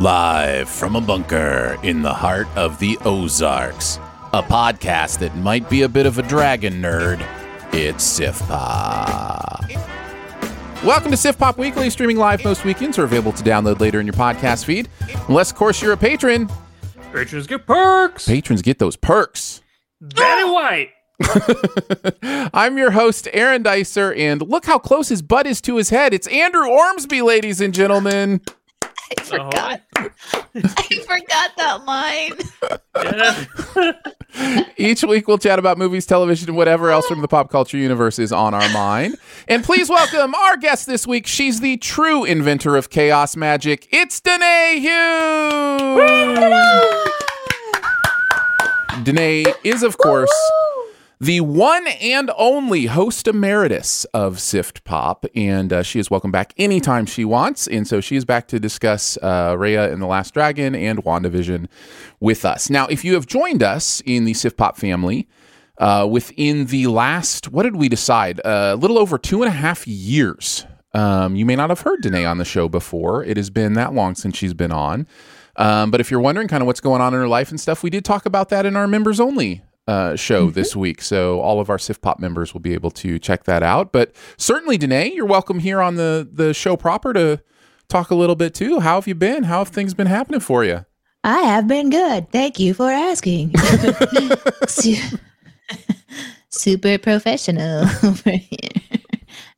Live from a bunker in the heart of the Ozarks, a podcast that might be a bit of a dragon nerd. It's Sift Pop. Welcome to Sift Pop Weekly, streaming live most weekends or available to download later in your podcast feed. Unless, of course, you're a patron. patrons get perks. Patrons get those perks. Betty White. I'm your host, Aaron Dicer, and look how close his butt is to his head. It's Andrew Ormsby, ladies and gentlemen. I uh-huh. forgot. I forgot that line. Each week we'll chat about movies, television, and whatever else from the pop culture universe is on our mind. And please welcome our guest this week. She's the true inventor of chaos magic. It's Danae Hughes. Danae is, of course, the one and only host emeritus of Sift Pop, and uh, she is welcome back anytime she wants. And so she is back to discuss uh, Raya and the Last Dragon and WandaVision with us. Now, if you have joined us in the Sift Pop family uh, within the last, what did we decide? Uh, a little over two and a half years. Um, you may not have heard Danae on the show before. It has been that long since she's been on. Um, but if you're wondering kind of what's going on in her life and stuff, we did talk about that in our members only uh, show this week. So all of our Sift Pop members will be able to check that out. But certainly, Danae, you're welcome here on the the show proper to talk a little bit too. How have you been? How have things been happening for you? I have been good. Thank you for asking. Super professional over here.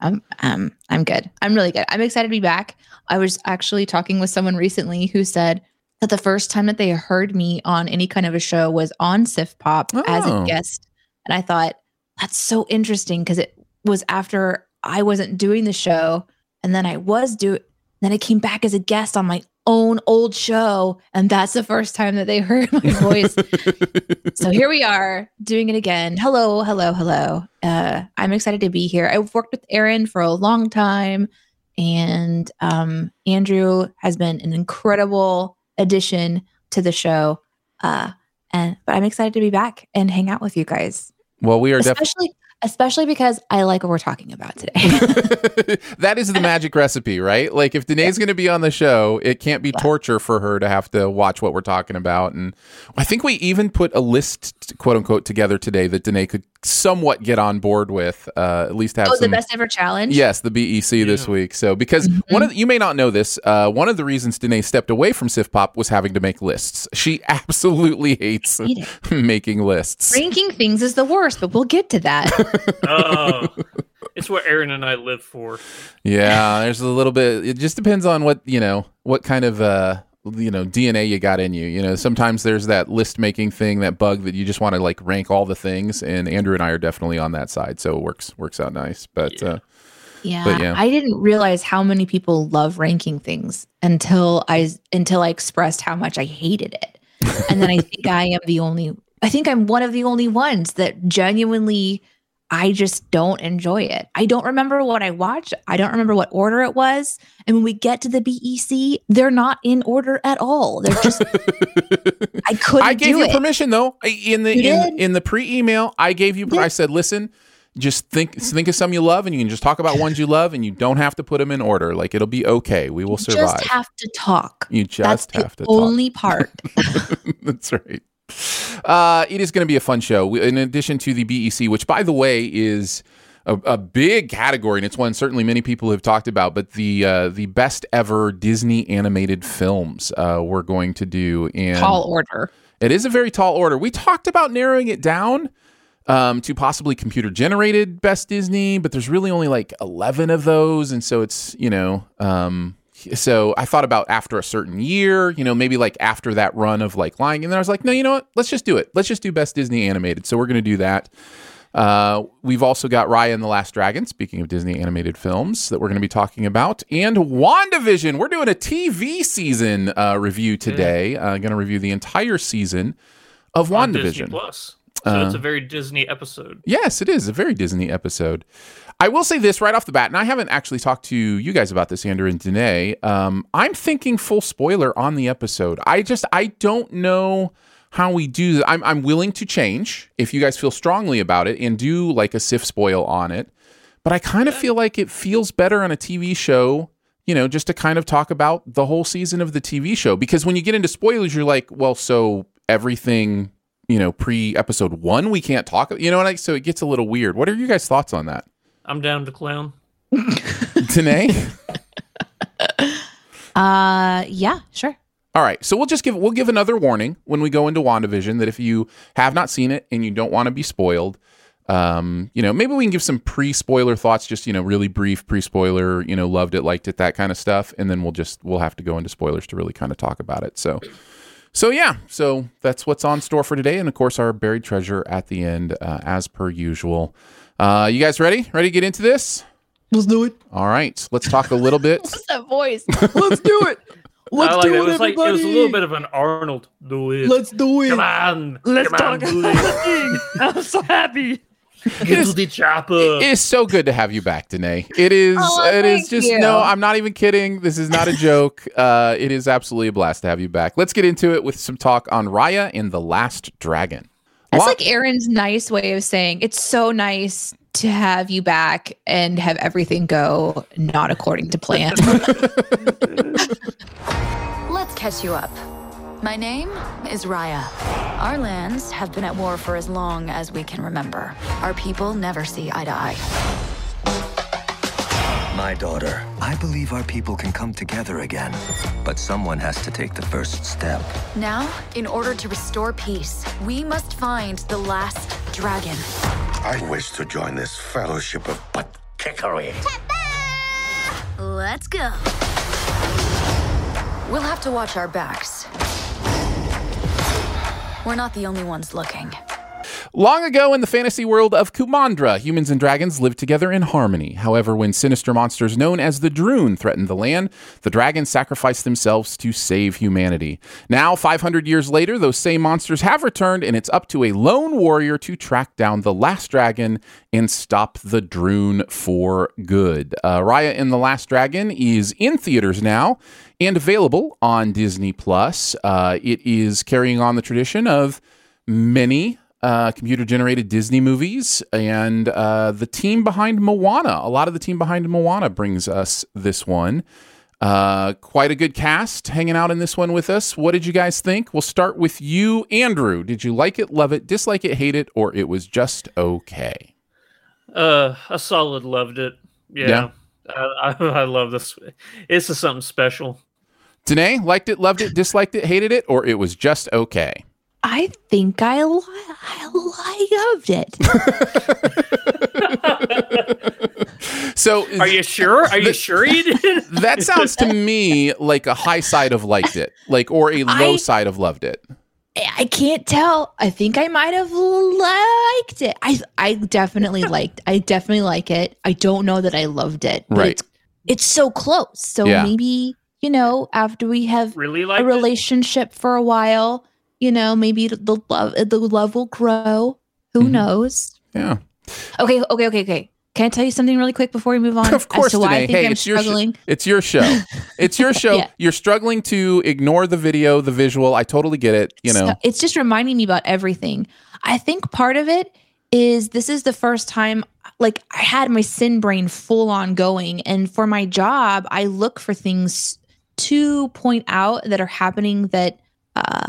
I'm um I'm good. I'm really good. I'm excited to be back. I was actually talking with someone recently who said that the first time that they heard me on any kind of a show was on Sift Pop as Oh. a guest. And I thought, that's so interesting because it was after I wasn't doing the show and then I was doing, then I came back as a guest on my own old show and that's the first time that they heard my voice. so here we are doing it again. Hello, hello, hello. Uh, I'm excited to be here. I've worked with Aaron for a long time, and um, Andrew has been an incredible addition to the show. Uh, and but I'm excited to be back and hang out with you guys, Well, we are especially especially because I like what we're talking about today. that is the magic recipe, right? Like if Danae's going to be on the show, it can't be torture for her to have to watch what we're talking about. And I think we even put a list, quote unquote, together today that Danae could somewhat get on board with. Uh, at least have oh, the best ever challenge. Yes, the BEC this week. So, because one of the, you may not know this, uh, one of the reasons Danae stepped away from Sift Pop was having to make lists. She absolutely hates making lists. Ranking things is the worst, but we'll get to that. oh, it's what Aaron and I live for. Yeah, there's a little bit. It just depends on what you know, what kind of uh, you know DNA you got in you. You know, sometimes there's that list making thing, that bug that you just want to like rank all the things. And Andrew and I are definitely on that side, so it works works out nice. But uh, Yeah, But yeah. I didn't realize how many people love ranking things until I until I expressed how much I hated it. And then I think I am the only I think I'm one of the only ones that genuinely I just don't enjoy it. I don't remember what I watched. I don't remember what order it was. And when we get to the BEC, they're not in order at all. They're just I couldn't I gave you it. permission though. In the in, in the pre-email, I gave you did. I said, "Listen, just think think of some you love and you can just talk about ones you love and you don't have to put them in order. Like it'll be okay. We will You survive." just have to talk. you That's just have the to talk. only part. That's right. Uh, it is going to be a fun show. In addition to the BEC, which, by the way, is a, a big category, and it's one certainly many people have talked about. But the uh, the best ever Disney animated films uh, we're going to do, in Tall order. it is a very tall order. We talked about narrowing it down um, to possibly computer generated best Disney, but there's really only like 11 of those. And so it's, you know, um, so I thought about after a certain year, you know, maybe like after that run of like lying. And then I was like, no, you know what? Let's just do it. Let's just do best Disney animated. So we're going to do that. Uh, we've also got Raya and the Last Dragon, speaking of Disney animated films that we're going to be talking about, and WandaVision. We're doing a TV season uh, review today. Uh, going to review the entire season of WandaVision. Plus. So Uh, it's a very Disney episode. Yes, it is a very Disney episode. I will say this right off the bat, and I haven't actually talked to you guys about this, Andrew and Danae. Um, I'm thinking full spoiler on the episode. I just I don't know how we do. that. I'm I'm willing to change if you guys feel strongly about it and do like a SIF spoil on it. But I kind of feel like it feels better on a TV show. You know, just to kind of talk about the whole season of the TV show. Because when you get into spoilers, you're like, well, so everything you know, pre episode one, we can't talk. You know what? I, so it gets a little weird. What are you guys' thoughts on that? I'm down to clown. Danae? Uh yeah, sure. All right. So we'll just give we'll give another warning when we go into WandaVision that if you have not seen it and you don't want to be spoiled, um, you know, maybe we can give some pre-spoiler thoughts, just, you know, really brief pre-spoiler, you know, loved it, liked it, that kind of stuff. And then we'll just we'll have to go into spoilers to really kind of talk about it. So so yeah, so that's what's on store for today, and of course our buried treasure at the end, uh, as per usual. Uh, you guys ready? Ready to get into this? Let's do it. All right, let's talk a little bit. What's that voice? Let's do it. Let's like do it. it, It was like it was a little bit of an Arnold. Do it. Let's do it. Come on. Let's Come on, talk do about it. it. I'm so happy. Get to chopper. It is so good to have you back, Danae. It is. Oh, it is just you. no. I'm not even kidding. This is not a joke. Uh, it is absolutely a blast to have you back. Let's get into it with some talk on Raya and the Last Dragon. That's Lot- like Aaron's nice way of saying it's so nice to have you back and have everything go not according to plan. Let's catch you up. My name is Raya. Our lands have been at war for as long as we can remember. Our people never see eye to eye. My daughter, I believe our people can come together again. But someone has to take the first step. Now, in order to restore peace, we must find the last dragon. I wish to join this fellowship of butt kickery. Let's go. We'll have to watch our backs. We're not the only ones looking. Long ago in the fantasy world of Kumandra, humans and dragons lived together in harmony. However, when sinister monsters known as the Druun threatened the land, the dragons sacrificed themselves to save humanity. Now, 500 years later, those same monsters have returned, and it's up to a lone warrior to track down the last dragon and stop the Druun for good. Uh, Raya and the Last Dragon is in theaters now and available on Disney Plus. Uh, it is carrying on the tradition of many uh, computer generated Disney movies, and uh, the team behind Moana. A lot of the team behind Moana brings us this one. Uh, quite a good cast hanging out in this one with us. What did you guys think? We'll start with you, Andrew. Did you like it, love it, dislike it, hate it, or it was just okay? Uh, a solid loved it. Yeah. Yeah. I, I, I love this. It's just something special. Danae, liked it, loved it, disliked it, hated it, or it was just okay? I think I, li- I, I loved it. So, Are you sure? Are you sure you did? that sounds to me like a high side of liked it, like or a low I- side of loved it. I can't tell. I think I might have liked it. I I definitely liked. I definitely like it. I don't know that I loved it. But Right. It's, it's so close. So Yeah. maybe you know after we have really like a relationship for a while, you know, maybe the love the love will grow. Who Mhm. knows? Yeah. Okay, okay, okay, okay. Can I tell you something really quick before we move on? Of course, as to why I Danae. think Hey, I'm it's your, sh- it's your show. It's your show. Yeah. You're struggling to ignore the video, the visual. I totally get it. You know, So it's just reminding me about everything. I think part of it is this is the first time like I had my sin brain full on going and for my job I look for things to point out that are happening that uh,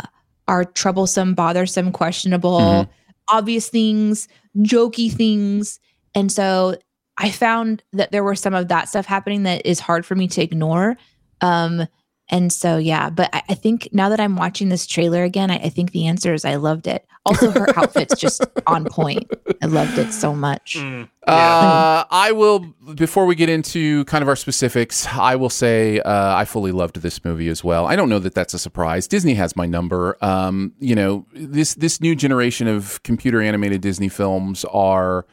are troublesome, bothersome, questionable, Mhm. obvious things, jokey things. And so I found that there were some of that stuff happening that is hard for me to ignore. Um, and so, yeah, but I, I think now that I'm watching this trailer again, I, I think the answer is I loved it. Also, her outfit's just on point. I loved it so much. Mm, Uh, I will. Before we get into kind of our specifics, I will say uh, I fully loved this movie as well. I don't know that that's a surprise. Disney has my number. Um, you know, this this new generation of computer animated Disney films are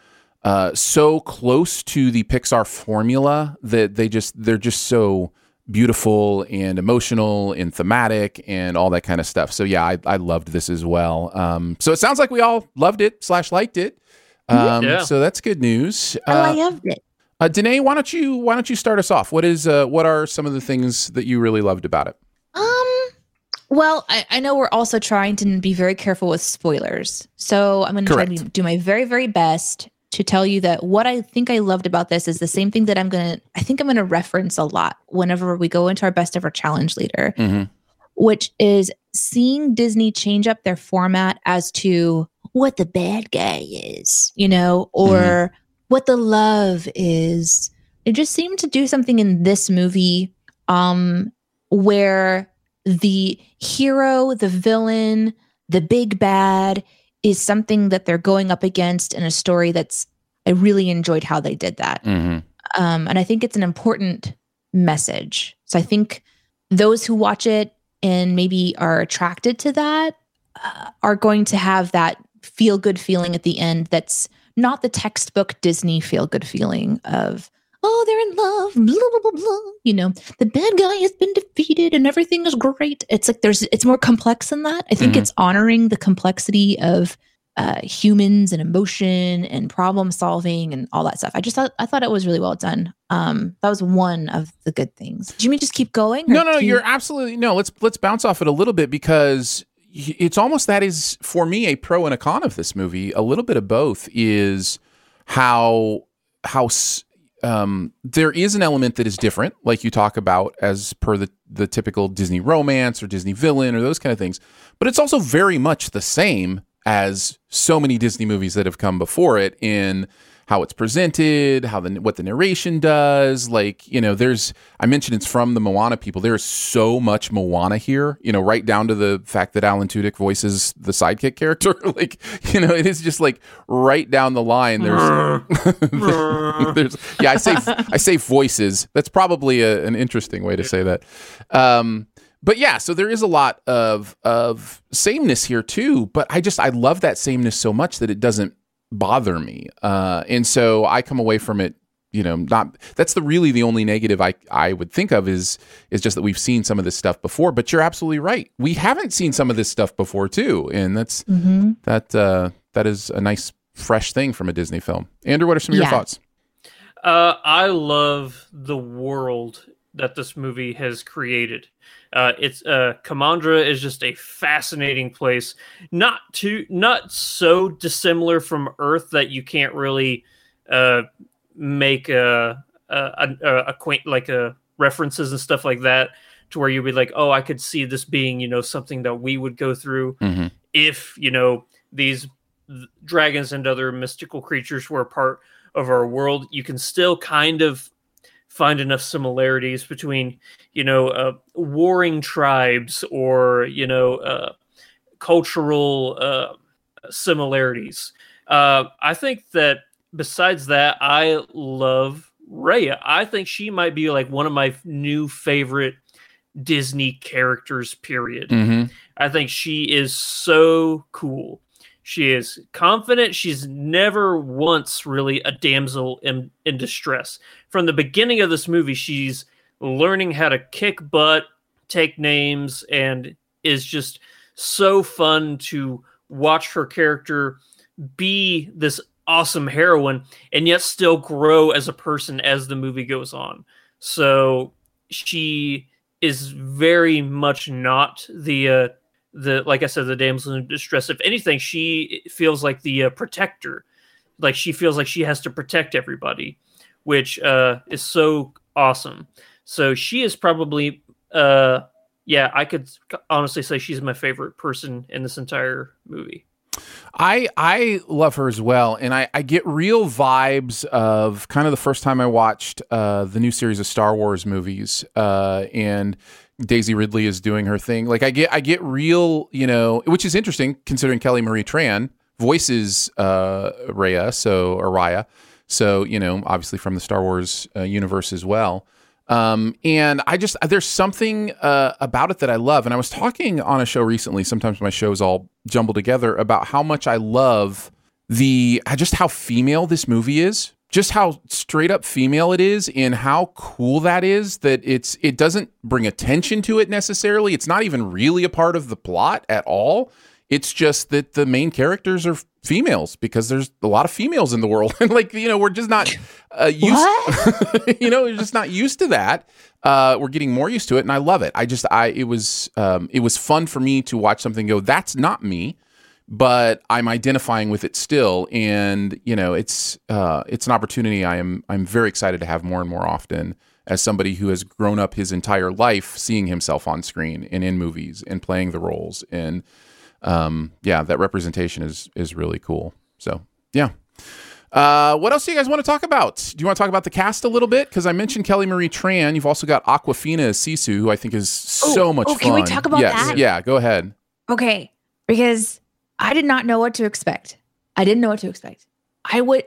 uh, so close to the Pixar formula that they just they're just so beautiful and emotional and thematic and all that kind of stuff. So yeah, I, I loved this as well. Um, so it sounds like we all loved it slash liked it. Um, Yeah. So that's good news. Oh, I Uh, loved it. uh, Danae, why don't you why don't you start us off? What is uh, what are some of the things that you really loved about it? Um, well, I, I know we're also trying to be very careful with spoilers. So I'm going to try to do my very, very best to tell you that what I think I loved about this is the same thing that I'm going to, I think I'm going to reference a lot whenever we go into our best ever challenge leader, Mm-hmm. which is seeing Disney change up their format as to what the bad guy is, you know, or what the love is. It just seemed to do something in this movie um where the hero, the villain, the big bad is something that they're going up against in a story that's I really enjoyed how they did that. Mm-hmm. Um, and I think it's an important message. So I think those who watch it and maybe are attracted to that uh, are going to have that feel good feeling at the end that's not the textbook Disney feel good feeling of, oh, they're in love, blah, blah, blah, blah. You know, the bad guy has been defeated and everything is great. It's like there's, it's more complex than that. I think Mhm. it's honoring the complexity of uh, humans and emotion and problem solving and all that stuff. I just thought I thought it was really well done. Um, that was one of the good things. Do you mean just keep going? No, no, you- you're absolutely no. Let's let's bounce off it a little bit because it's almost that is for me a pro and a con of this movie. A little bit of both is how how um, there is an element that is different, like you talk about as per the the typical Disney romance or Disney villain or those kind of things. But it's also very much the same as so many Disney movies that have come before it in how it's presented, how the what the narration does. Like you know, there's I mentioned it's from the Moana people. There is so much Moana here. You know, right down to the fact that Alan Tudyk voices the sidekick character. like you know, it is just like right down the line. There's there's yeah. I say I say voices. That's probably a, an interesting way to say that. Um, but yeah, so there is a lot of of sameness here too. But I just I love that sameness so much that it doesn't bother me. Uh, and so I come away from it, you know, not that's the really the only negative I I would think of is is just that we've seen some of this stuff before. But you're absolutely right. We haven't seen some of this stuff before too, and that's Mhm. that uh, that is a nice fresh thing from a Disney film. Andrew, what are some of your thoughts? Uh, I love the world that this movie has created. Uh, it's uh, Kumandra is just a fascinating place, not too not so dissimilar from Earth that you can't really uh, make a, a, a, a acquaint like a references and stuff like that to where you'd be like, oh, I could see this being you know something that we would go through Mhm. if you know these dragons and other mystical creatures were a part of our world you can still kind of find enough similarities between you know uh, warring tribes or you know uh, cultural uh, similarities uh, i think that besides that i love Raya. i think she might be like one of my new favorite disney characters period Mm-hmm. I think she is so cool. She is confident. She's never once really a damsel in, in distress. From the beginning of this movie, she's learning how to kick butt, take names, and is just so fun to watch her character be this awesome heroine and yet still grow as a person as the movie goes on. So she is very much not the uh, the like I said the damsel in distress. If anything, she feels like the uh, protector. Like she feels like she has to protect everybody, which uh, is so awesome. So she is probably uh, yeah, I could honestly say she's my favorite person in this entire movie. I I love her as well, and I, I get real vibes of kind of the first time I watched uh, the new series of Star Wars movies, uh, and Daisy Ridley is doing her thing. Like I get I get real, you know, which is interesting considering Kelly Marie Tran voices uh, Raya, so Araya, so you know, obviously from the Star Wars uh, universe as well. Um, and I just there's something uh, about it that I love. And I was talking on a show recently. Sometimes my shows all jumble together about how much I love the just how female this movie is. Just how straight up female it is, and how cool that is. That it's it doesn't bring attention to it necessarily. It's not even really a part of the plot at all. It's just that the main characters are females because there's a lot of females in the world and like you know we're just not uh, used you know we're just not used to that uh, we're getting more used to it and i love it i just i it was um, it was fun for me to watch something go that's not me but i'm identifying with it still and you know it's uh, it's an opportunity i am i'm very excited to have more and more often as somebody who has grown up his entire life seeing himself on screen and in movies and playing the roles and um, yeah, that representation is is really cool. So yeah. Uh, what else do you guys want to talk about? Do you want to talk about the cast a little bit? Because I mentioned Kelly Marie Tran. You've also got Awkwafina as Sisu, who I think is so oh, much oh, fun. Can we talk about yes. that? Yeah, go ahead. Okay, because I did not know what to expect. I didn't know what to expect. I would,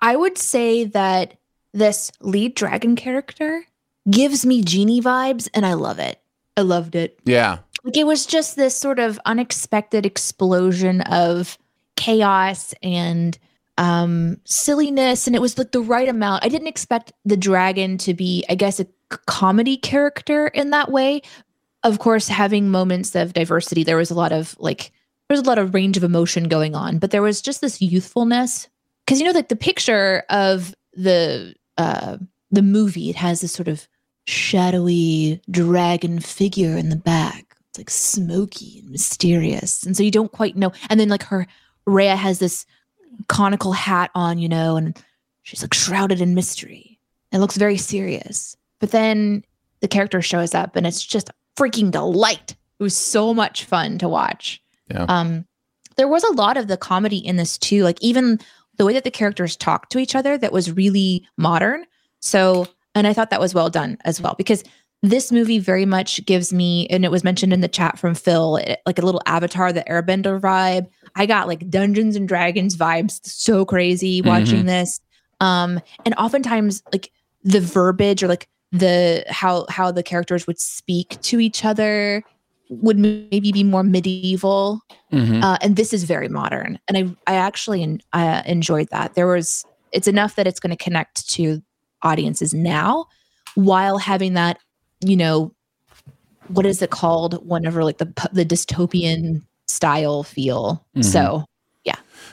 I would say that this lead dragon character gives me genie vibes, and I love it. I loved it. Yeah, like it was just this sort of unexpected explosion of chaos and um silliness and it was like the right amount. I didn't expect the dragon to be I guess a comedy character in that way. Of course, having moments of diversity, there was a lot of like there was a lot of range of emotion going on, but there was just this youthfulness because you know like the picture of the uh the movie it has this sort of shadowy dragon figure in the back It's like smoky and mysterious. And so you don't quite know. And then like her Raya has this conical hat on, you know, and she's like shrouded in mystery. It looks very serious. But then the character shows up and it's just freaking delight. It was so much fun to watch. Yeah. Um there was a lot of the comedy in this too. Like even the way that the characters talk to each other that was really modern. So and I thought that was well done as well because this movie very much gives me, and it was mentioned in the chat from Phil, it, like a little Avatar, the Airbender vibe. I got like Dungeons and Dragons vibes, so crazy watching mm-hmm. this. Um, and oftentimes, like the verbiage or like the how how the characters would speak to each other would maybe be more medieval mm-hmm. uh, and this is very modern and i i actually uh, enjoyed that there was it's enough that it's going to connect to audiences now while having that you know, what is it called? Whenever like the the dystopian style feel. Mm-hmm. So.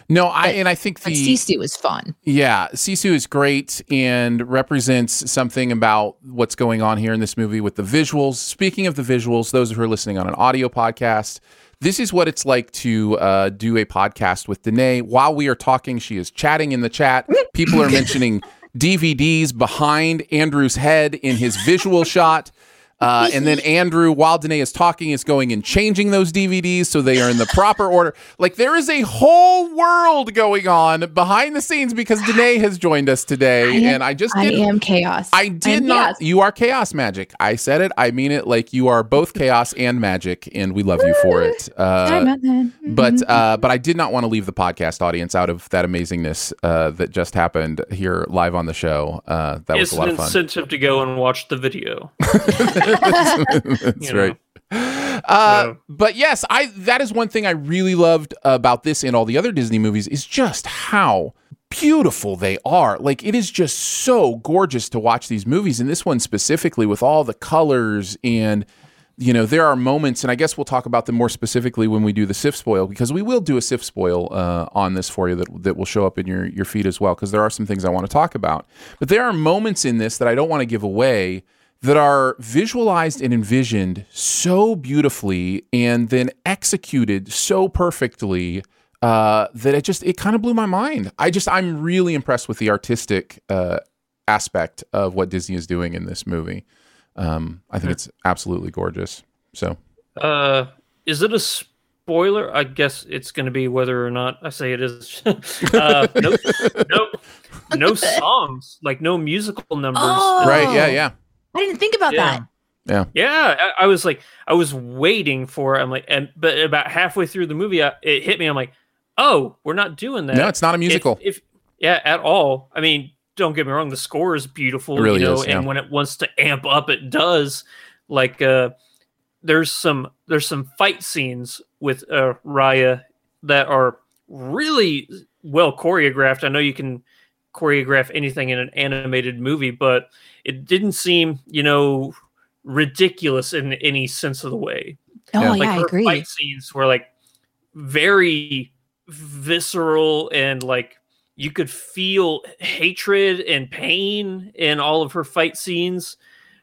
No, I but, and I think the Sisu is fun. Yeah, Sisu is great and represents something about what's going on here in this movie with the visuals. Speaking of the visuals, those who are listening on an audio podcast, this is what it's like to uh, do a podcast with Danae. While we are talking, she is chatting in the chat. People are mentioning DVDs behind Andrew's head in his visual shot. Uh, and then Andrew, while Danae is talking, is going and changing those DVDs so they are in the proper order. Like there is a whole world going on behind the scenes because Danae has joined us today, I am, and I just I am chaos. I did not. Chaos. You are chaos magic. I said it. I mean it. Like you are both chaos and magic, and we love you for it. Uh, but uh, but I did not want to leave the podcast audience out of that amazingness uh, that just happened here live on the show. Uh, that it's was a lot of fun. incentive to go and watch the video. That's you right. Uh, But yes, I that is one thing I really loved about this and all the other Disney movies is just how beautiful they are. Like it is just so gorgeous to watch these movies, and this one specifically with all the colors and you know, there are moments, and I guess we'll talk about them more specifically when we do the SIF spoil, because we will do a SIF spoil uh, on this for you that, that will show up in your, your feed as well, because there are some things I want to talk about. But there are moments in this that I don't want to give away that are visualized and envisioned so beautifully and then executed so perfectly uh, that it just it kind of blew my mind. I just I'm really impressed with the artistic uh, aspect of what Disney is doing in this movie. Um, I think it's absolutely gorgeous. So, Uh, is it a spoiler? I guess it's going to be whether or not I say it is. uh, no, no, no songs, like no musical numbers. Oh. right? Yeah, yeah, I didn't think about Yeah. that. yeah. Yeah, I, I was like, I was waiting for. I'm like, and but about halfway through the movie, I, it hit me. I'm like, oh, we're not doing that. No, it's not a If- musical. If, yeah, at all. I mean, don't get me wrong. The score is beautiful, It really you know, is, yeah. and when it wants to amp up, it does. Like, uh, there's some there's some fight scenes with uh, Raya that are really well choreographed. I know you can choreograph anything in an animated movie, but it didn't seem, you know, ridiculous in any sense of the way. Oh Yeah. yeah, Like I her agree. fight scenes were like very visceral and like you could feel hatred and pain in all of her fight scenes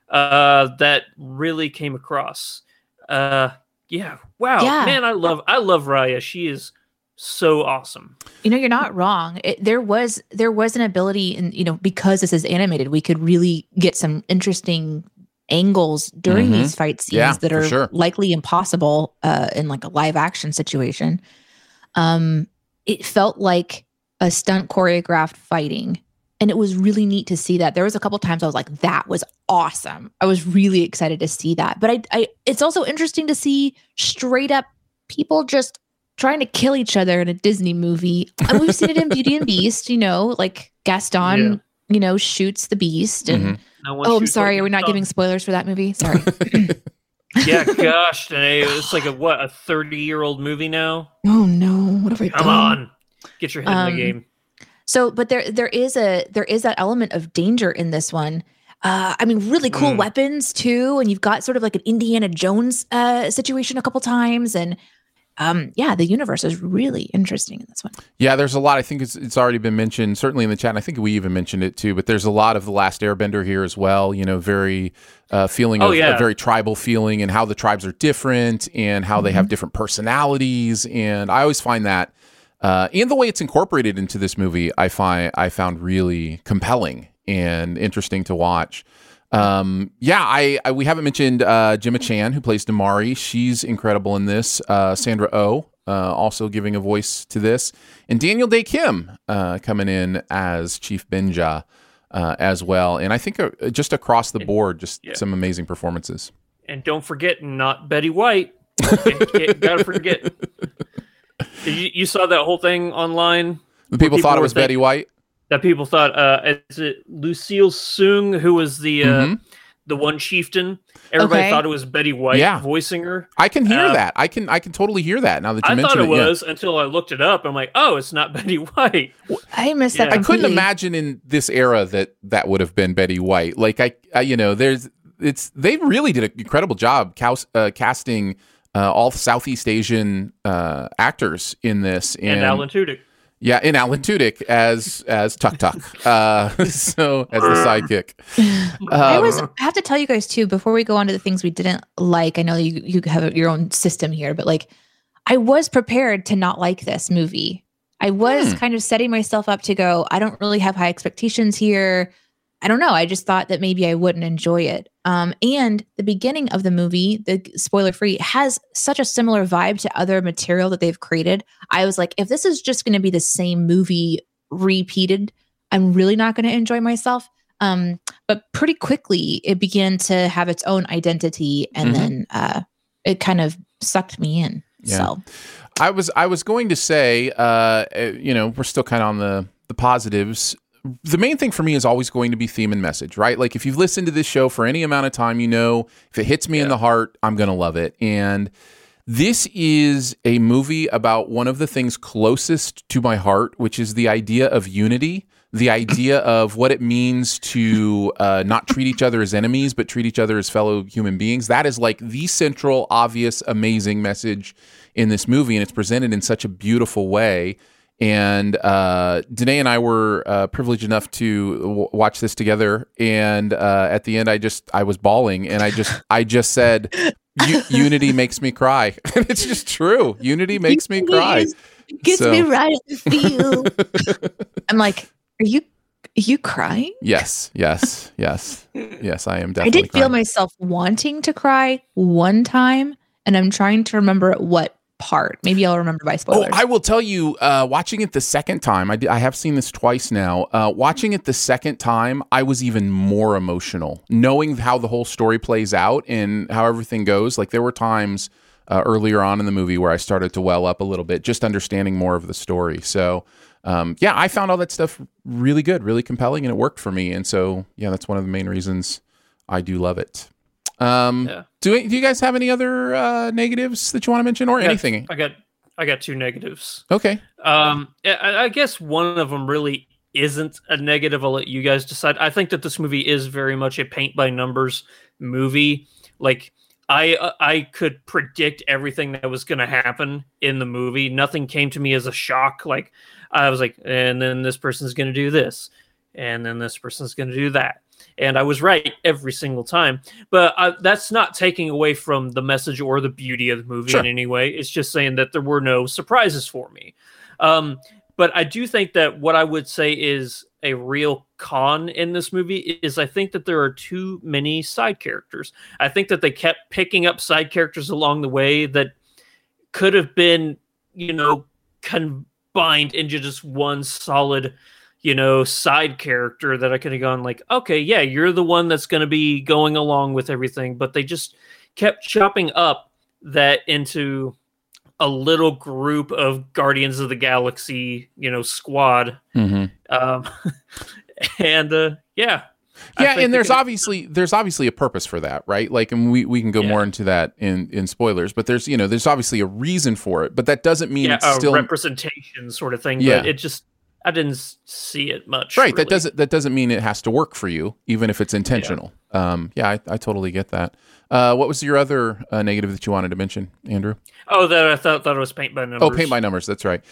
uh that really came across uh yeah wow Yeah. man i love i love raya she is so awesome You know, you're not wrong. It, there was there was an ability, and you know, because this is animated, we could really get some interesting angles during Mhm. these fight scenes Yeah, that are sure. likely impossible uh, in like a live action situation. Um, it felt like a stunt choreographed fighting, and it was really neat to see that. There was a couple times I was like, "That was awesome!" I was really excited to see that. But I, I it's also interesting to see straight up people just trying to kill each other in a Disney movie. And we've seen it in Beauty and Beast, you know, like Gaston, you know, shoots the beast. And Mhm. No one oh, I'm sorry, are we not dog. giving spoilers for that movie? Sorry. yeah gosh it's like a what a 30 year old movie now oh no, what have I come done? on get your head in Um, the game So, but there there is a there is that element of danger in this one. Uh, I mean, really cool Mm. weapons too, and you've got sort of like an Indiana Jones uh, situation a couple times, and um, yeah, the universe is really interesting in this one. Yeah, there's a lot. I think it's, it's already been mentioned, certainly in the chat. And I think we even mentioned it too. But there's a lot of the Last Airbender here as well. You know, very uh, feeling Oh, of yeah. a very tribal feeling, and how the tribes are different, and how they have different personalities. And I always find that, uh, and the way it's incorporated into this movie, I find I found really compelling and interesting to watch. Um, yeah, I, I we haven't mentioned uh, Gemma Chan who plays Namaari. She's incredible in this. Uh, Sandra Oh uh, also giving a voice to this, and Daniel Dae Kim uh, coming in as Chief Benja uh, as well. And I think uh, just across the board, just Yeah. some amazing performances. and don't forget not betty white Can't- can't- gotta forget you, you saw that whole thing online The people, people thought it was Betty White. That people thought uh is it Lucille Soong who was the uh Mhm. the one chieftain everybody Okay. thought it was Betty White Yeah. voicing her I can hear Uh, that. I can I can totally hear that now that you I mention thought it yeah. was until I looked it up I'm like oh it's not Betty White I missed Yeah. that. I I couldn't imagine in this era that that would have been Betty White. Like I, I you know, there's it's they really did an incredible job cous- uh, casting uh, all Southeast Asian uh, actors in this, and, and Alan Tudyk yeah, in Alan Tudyk as as Tuk Tuk, uh, so as the sidekick. I Um, was. I have to tell you guys too before we go on to the things we didn't like. I know you you have your own system here, but like, I was prepared to not like this movie. I was Hmm. kind of setting myself up to go. I don't really have high expectations here. I don't know. I just thought that maybe I wouldn't enjoy it. Um, and the beginning of the movie, the spoiler free, has such a similar vibe to other material that they've created. I was like, if this is just going to be the same movie repeated, I'm really not going to enjoy myself. Um, but pretty quickly, it began to have its own identity, and Mhm. then uh, it kind of sucked me in. Yeah. So I was I was going to say, uh, uh, you know, we're still kind of on the the positives. The main thing for me is always going to be theme and message, right? Like if you've listened to this show for any amount of time, you know if it hits me in the heart, I'm going to love it. And this is a movie about one of the things closest to my heart, which is the idea of unity the idea of what it means to uh, not treat each other as enemies, but treat each other as fellow human beings. That is like the central, obvious, amazing message in this movie, and it's presented in such a beautiful way. And uh, Danae and I were uh, privileged enough to w- watch this together. And uh, at the end, I just I was bawling, and I just I just said, "Unity makes me cry." and it's just true. Unity makes me cry. Gets So- me right at the feel. I'm like, are you are you crying? Yes, yes, yes, yes. I am definitely. I did feel myself wanting to cry one time, and I'm trying to remember at what part. Maybe I'll remember by Oh, spoilers. I will tell you, uh, watching it the second time, I, I have seen this twice now. Uh, watching it the second time, I was even more emotional, knowing how the whole story plays out and how everything goes. Like, there were times uh, earlier on in the movie where I started to well up a little bit, just understanding more of the story. So, um, yeah, I found all that stuff really good, really compelling, and it worked for me. And so, yeah, that's one of the main reasons I do love it. Um, Yeah. do, do you guys have any other uh, negatives that you want to mention or I got- anything? I got I got two negatives. Okay. Um, I, I guess one of them really isn't a negative. I'll let you guys decide. I think that this movie is very much a paint by numbers movie. Like I I could predict everything that was going to happen in the movie. Nothing came to me as a shock. Like I was like, and then this person's going to do this, and then this person's going to do that. And I was right every single time. But uh, that's not taking away from the message or the beauty of the movie Sure. in any way. It's just saying that there were no surprises for me. Um, but I do think that what I would say is a real con in this movie is I think that there are too many side characters. I think that they kept picking up side characters along the way that could have been, you know, combined into just one solid, you know, side character that I could have gone like, okay, yeah, you're the one that's going to be going along with everything, but they just kept chopping up that into a little group of Guardians of the Galaxy, you know, squad. Mm-hmm. Um, and uh, yeah, yeah and there's obviously there's obviously a purpose for that right like and we, we can go more into that in in spoilers but there's you know there's obviously a reason for it but that doesn't mean yeah, it's a still representation sort of thing. Yeah. but it just I didn't see it much. right that doesn't that doesn't mean it has to work for you even if it's intentional um yeah i, I totally get that uh what was your other uh, negative that you wanted to mention andrew Oh, that I thought thought it was paint by numbers. Oh, paint by numbers. That's right.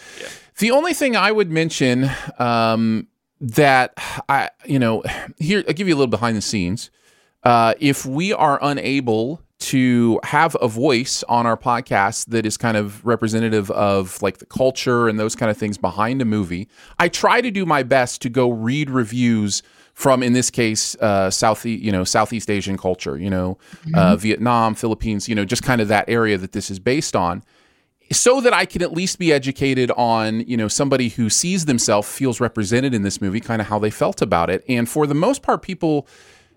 The only thing I would mention um, that I, you know, here I'll give you a little behind the scenes. Uh, if we are unable to have a voice on our podcast that is kind of representative of like the culture and those kind of things behind a movie, I try to do my best to go read reviews from, in this case, uh, South, you know, Southeast Asian culture, you know, uh, Vietnam, Philippines, you know, just kind of that area that this is based on so that I can at least be educated on, you know, somebody who sees themselves feels represented in this movie, kind of how they felt about it. And for the most part, people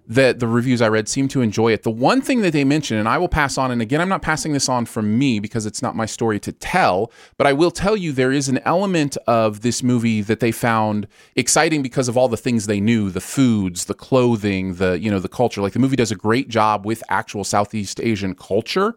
that the reviews I read seem to enjoy it. The one thing that they mention, and I will pass on, and again, I'm not passing this on from me because it's not my story to tell, but I will tell you there is an element of this movie that they found exciting because of all the things they knew, the foods, the clothing, the, you know, the culture. Like the movie does a great job with actual Southeast Asian culture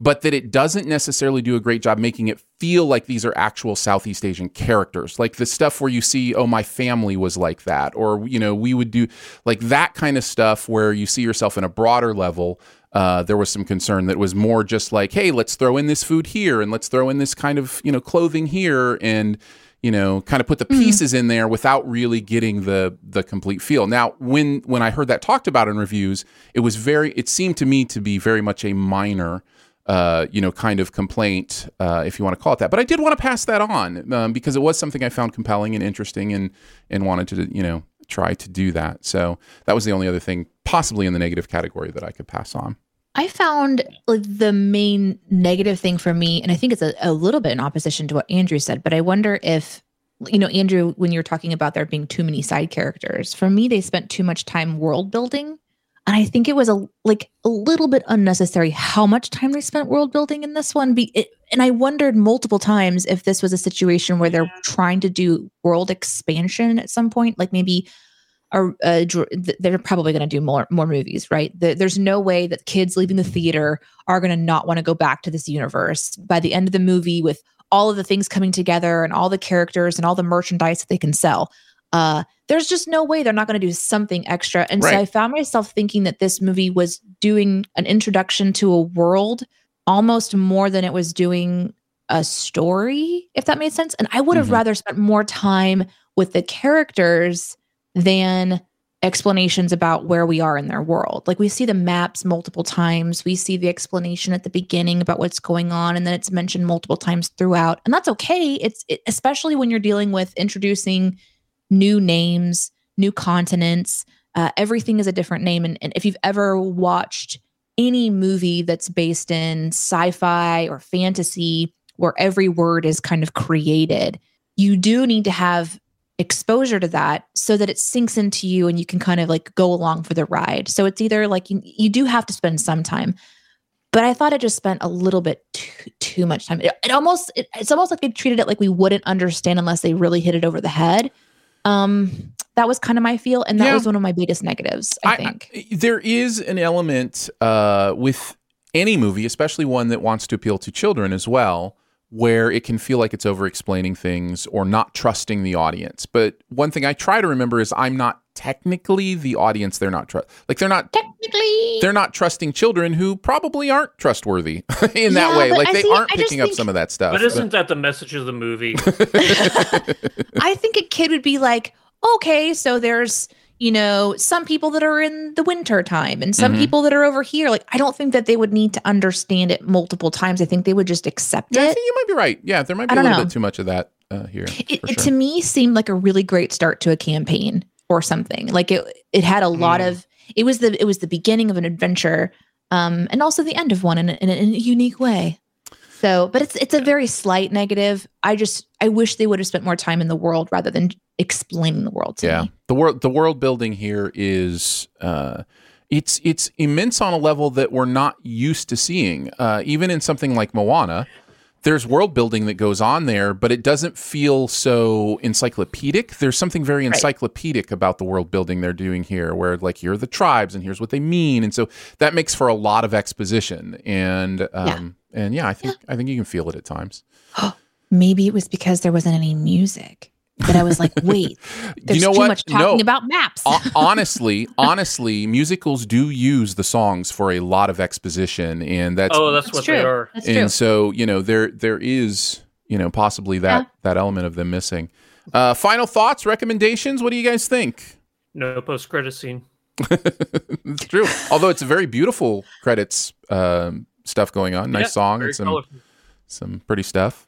but that it doesn't necessarily do a great job making it feel like these are actual Southeast Asian characters. Like the stuff where you see, oh, my family was like that, or, you know, we would do like that kind of stuff where you see yourself in a broader level. Uh, there was some concern that was more just like, hey, let's throw in this food here and let's throw in this kind of, you know, clothing here and, you know, kind of put the pieces in there without really getting the the complete feel. Now, when when I heard that talked about in reviews, it was very it seemed to me to be very much a minor uh, you know, kind of complaint, uh, if you want to call it that. But I did want to pass that on um, because it was something I found compelling and interesting, and and wanted to, you know, try to do that. So that was the only other thing, possibly in the negative category, that I could pass on. I found like the main negative thing for me, and I think it's a, a little bit in opposition to what Andrew said, but I wonder if, you know, Andrew, when you're talking about there being too many side characters, for me, they spent too much time world building. And I think it was a like a little bit unnecessary how much time they spent world building in this one. Be it, and I wondered multiple times if this was a situation where they're trying to do world expansion at some point, like maybe are uh, they're probably going to do more more movies, right? The, there's no way that kids leaving the theater are going to not want to go back to this universe by the end of the movie with all of the things coming together and all the characters and all the merchandise that they can sell. Uh there's just no way they're not going to do something extra and so i found myself thinking that this movie was doing an introduction to a world almost more than it was doing a story if that made sense and i would have Mhm. rather spent more time with the characters than explanations about where we are in their world. Like we see the maps multiple times. We see the explanation at the beginning about what's going on and then it's mentioned multiple times throughout. And that's okay. It's it, especially when you're dealing with introducing new names, new continents. Uh, everything is a different name and, and if you've ever watched any movie that's based in sci-fi or fantasy where every word is kind of created, you do need to have exposure to that so that it sinks into you and you can kind of like go along for the ride. So it's either like you, you do have to spend some time, but I thought it just spent a little bit too, too much time. It, it almost it, it's almost like they treated it like we wouldn't understand unless they really hit it over the head. Um, that was kind of my feel, and that Yeah. was one of my biggest negatives. I, think. there is an element uh, with any movie, especially one that wants to appeal to children as well, where it can feel like it's over explaining things or not trusting the audience. But one thing I try to remember is I'm not technically the audience they're not trust like they're not technically they're not trusting children who probably aren't trustworthy in that Yeah, way like I they see- aren't I just picking up think- some of that stuff But isn't that the message of the movie? I think a kid would be like, okay, so there's, you know, some people that are in the winter time and some Mhm. people that are over here. Like, I don't think that they would need to understand it multiple times. I think they would just accept yeah, I it. think you might be right yeah there might be a little know. bit too much of that uh, here It, for it sure. to me seemed like a really great start to a campaign or something. Like it, it had a lot Mm. of. It was the it was the beginning of an adventure, um, and also the end of one in a, in a, in a unique way. So, but it's it's a very slight negative. I just I wish they would have spent more time in the world rather than explaining the world to me. yeah me. the world the world building here is uh it's it's immense on a level that we're not used to seeing uh even in something like moana there's world building that goes on there but it doesn't feel so encyclopedic. There's something very Right. encyclopedic about the world building they're doing here where like here are the tribes and here's what they mean. And so that makes for a lot of exposition. And um and yeah i think i think you can feel it at times. Maybe it was because there wasn't any music. That I was like, wait, there's know too what? much talking No. about maps. Ho- honestly, honestly, musicals do use the songs for a lot of exposition, and that's oh, that's, That's what true. they are. That's true. and so you know there there is you know possibly that Yeah. that element of them missing. Uh, final thoughts, recommendations. What do you guys think? No post credit scene. it's true. Although it's a very beautiful credits um, stuff going on. Nice Yeah, song very and some colorful. some pretty stuff.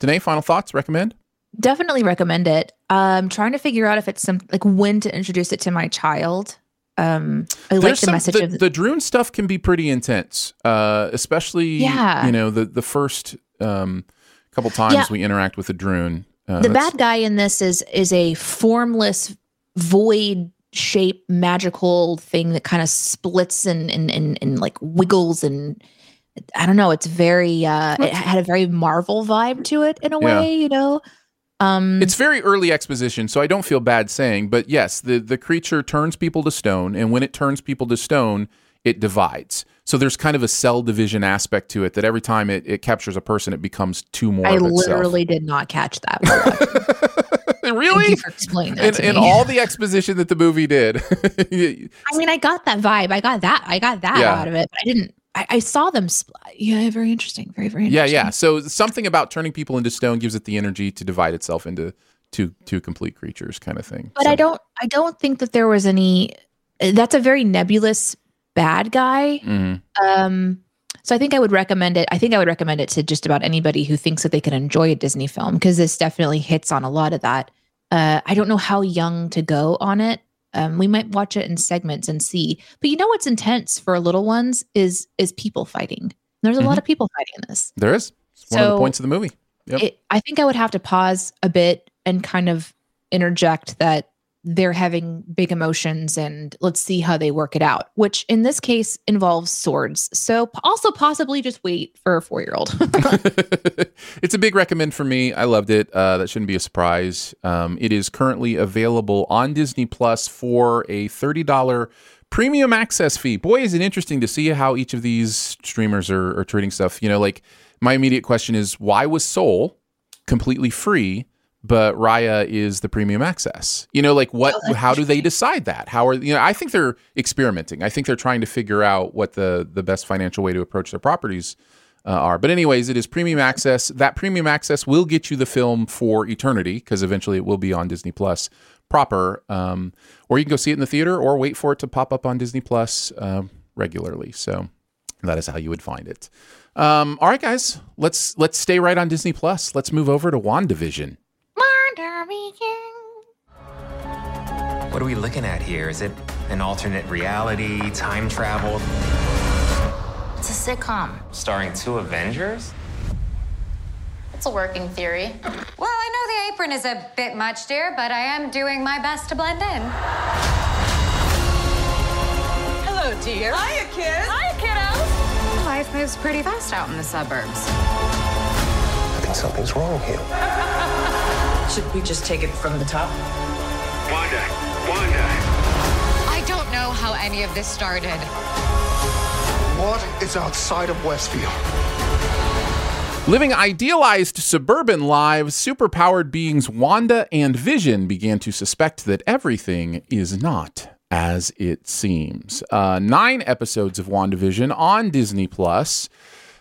Danae, final thoughts. Recommend. Definitely recommend it. I'm trying to figure out if it's some like when to introduce it to my child. Um, I like the some- message the, of the Druun stuff can be pretty intense, uh, especially Yeah. you know the the first um, couple times Yeah. we interact with the Druun. Uh, the bad guy in this is is a formless void shape magical thing that kind of splits and and, and and like wiggles and I don't know. It's very uh it had a very Marvel vibe to it in a Yeah. way, you know. Um It's very early exposition, so I don't feel bad saying, but yes, the the creature turns people to stone, and when it turns people to stone, it divides. So there's kind of a cell division aspect to it that every time it, it captures a person, it becomes two more I of itself. literally did not catch that. watching. Thank really? you for explaining that in me. all the exposition that the movie did. I mean, I got that vibe. I got that. I got that Yeah. out of it. But I didn't. I, I saw them. Spl- yeah, very interesting. Very very yeah, interesting. yeah. So something about turning people into stone gives it the energy to divide itself into two two complete creatures, kind of thing. But So- I don't. I don't think that there was any. That's a very nebulous bad guy. Mhm. Um. So I think I would recommend it. I think I would recommend it to just about anybody who thinks that they can enjoy a Disney film because this definitely hits on a lot of that. Uh, I don't know how young to go on it. Um, we might watch it in segments and see. But you know what's intense for little ones is is people fighting. There's a lot Mhm. of people fighting in this. There is. It's one of the So- points of the movie. Yep. It, I think I would have to pause a bit and kind of interject that they're having big emotions and let's see how they work it out, which in this case involves swords. So also possibly just wait for a four year old. it's a big recommend for me. I loved it. Uh, that shouldn't be a surprise. Um, it is currently available on Disney Plus for a thirty dollar premium access fee. Boy, is it interesting to see how each of these streamers are, are treating stuff. You know, like my immediate question is, why was Soul completely free, but Raya is the premium access. You know, like what? Oh, how do they decide that? How are you know? I think they're experimenting. I think they're trying to figure out what the the best financial way to approach their properties uh, are. But anyways, it is premium access. That premium access will get you the film for eternity because eventually it will be on Disney Plus proper. Um, or you can go see it in the theater or wait for it to pop up on Disney Plus uh, regularly. So that is how you would find it. Um, all right, guys, let's let's stay right on Disney Plus. Let's move over to WandaVision. What are we looking at here? Is it an alternate reality, time travel, It's a sitcom. starring two Avengers? It's a working theory. Well, I know the apron is a bit much, dear, but I am doing my best to blend in. Hello, dear. Hiya, kids. Hiya, kiddos. Life moves pretty fast out in the suburbs. I think something's wrong here. Should we just take it from the top? Wanda, Wanda. I don't know how any of this started. What is outside of Westfield? Living idealized suburban lives, superpowered beings Wanda and Vision began to suspect that everything is not as it seems. Uh, nine episodes of WandaVision on Disney Plus.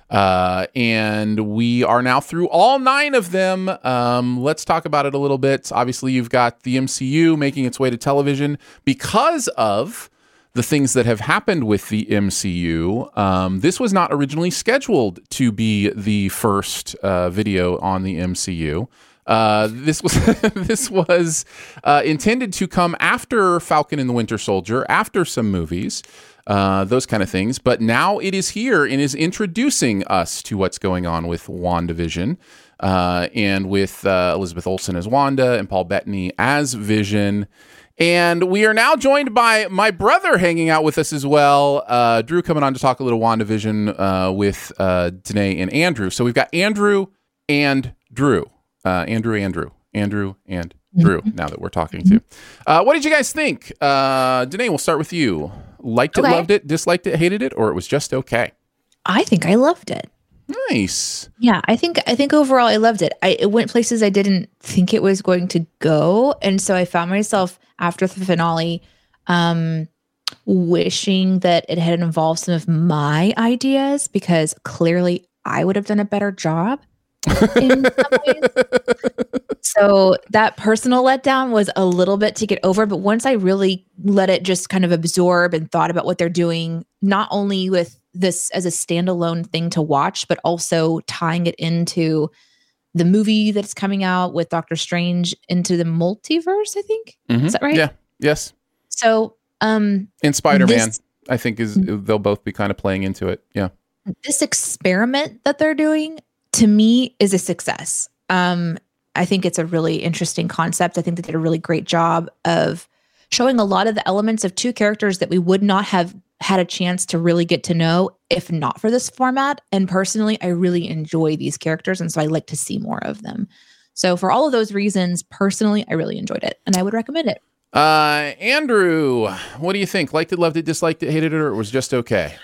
Uh, and we are now through all nine of them. Um, let's talk about it a little bit. Obviously, you've got the MCU making its way to television because of the things that have happened with the MCU. Um, this was not originally scheduled to be the first uh, video on the MCU. Uh, this was this was uh, intended to come after Falcon and the Winter Soldier, after some movies, uh, those kind of things. But now it is here and is introducing us to what's going on with WandaVision. Uh, and with uh, Elizabeth Olsen as Wanda and Paul Bettany as Vision. And we are now joined by my brother hanging out with us as well. Uh, Drew coming on to talk a little WandaVision uh, with uh, Danae and Andrew. So we've got Andrew and Drew. Uh, Andrew, Andrew, Andrew, and Drew now that we're talking to. Uh, what did you guys think? Uh, Danae, we'll start with you. Liked it, Okay. loved it, disliked it, hated it, or it was just okay? I think I loved it. Nice. Yeah, I think I think overall I loved it. I it went places I didn't think it was going to go, and so I found myself after the finale, um, wishing that it had involved some of my ideas because clearly I would have done a better job. In some ways. So that personal letdown was a little bit to get over, but once I really let it just kind of absorb and thought about what they're doing, not only with this as a standalone thing to watch, but also tying it into the movie that's coming out with Doctor Strange into the multiverse, I think. Mhm. Is that right? Yeah. Yes. So um And Spider Man, I think is they'll both be kind of playing into it. Yeah. this experiment that they're doing to me is a success. Um, I think it's a really interesting concept. I think they did a really great job of showing a lot of the elements of two characters that we would not have had a chance to really get to know if not for this format. And personally, I really enjoy these characters. And so I like to see more of them. So, for all of those reasons, personally, I really enjoyed it and I would recommend it. Uh, Andrew, what do you think? Liked it, loved it, disliked it, hated it, or it was just okay?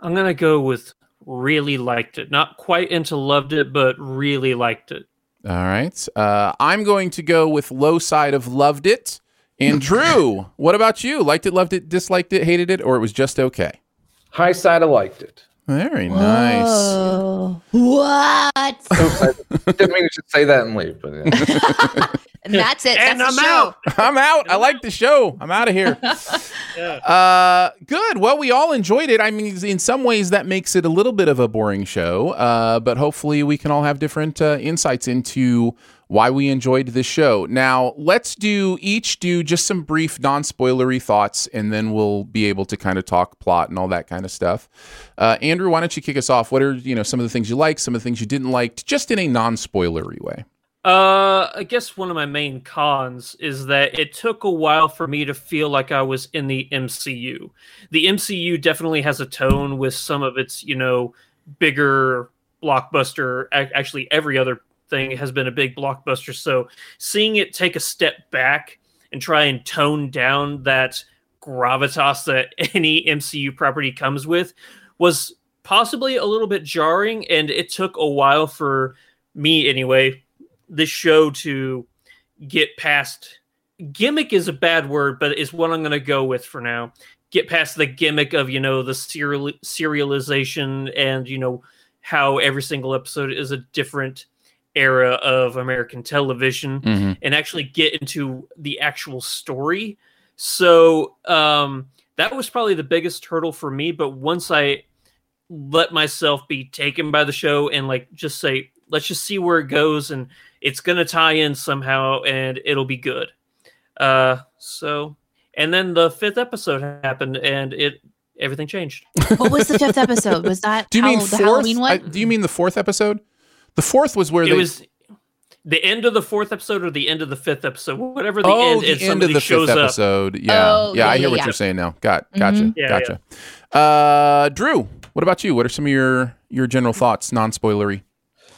I'm gonna go with really liked it. Not quite into loved it, but really liked it. All right. Uh, I'm going to go with low side of loved it. And Drew, what about you? Liked it, loved it, disliked it, hated it, or it was just okay? High side, I liked it. Very nice. Oh, what? Oops, I didn't mean to just say that and leave, but yeah. And that's it. And that's I'm out. I'm out. I like the show. I'm out of here. Uh, good. Well, we all enjoyed it. I mean, in some ways, that makes it a little bit of a boring show. Uh, but hopefully, we can all have different uh, insights into why we enjoyed this show. Now, let's do each do just some brief, non-spoilery thoughts, and then we'll be able to kind of talk plot and all that kind of stuff. Uh, Andrew, why don't you kick us off? What are you know some of the things you liked, some of the things you didn't like, just in a non-spoilery way? Uh, I guess one of my main cons is that it took a while for me to feel like I was in the MCU. The MCU definitely has a tone with some of its, you know, bigger blockbuster. Actually, every other thing has been a big blockbuster. So seeing it take a step back and try and tone down that gravitas that any MCU property comes with was possibly a little bit jarring. And it took a while for me, anyway, this show to get past gimmick is a bad word, but is what I'm going to go with for now. Get past the gimmick of you know the serial serialization and you know how every single episode is a different era of American television Mhm. and actually get into the actual story. So um, that was probably the biggest hurdle for me. But once I let myself be taken by the show and like just say, let's just see where it goes, and it's gonna tie in somehow, and it'll be good. Uh, so and then the fifth episode happened, and it everything changed. What was the fifth episode? Was that Do you Hall- mean the fourth? Halloween I- one? do you mean the fourth episode? The fourth was where it they was the end of the fourth episode or the end of the fifth episode, whatever the oh, end. the and end of the shows fifth up. episode. Yeah, Oh, yeah, yeah, I hear yeah, what you're saying now. Got, gotcha, Mhm. Yeah, gotcha. Uh, Drew, what about you? What are some of your your general thoughts, non spoilery?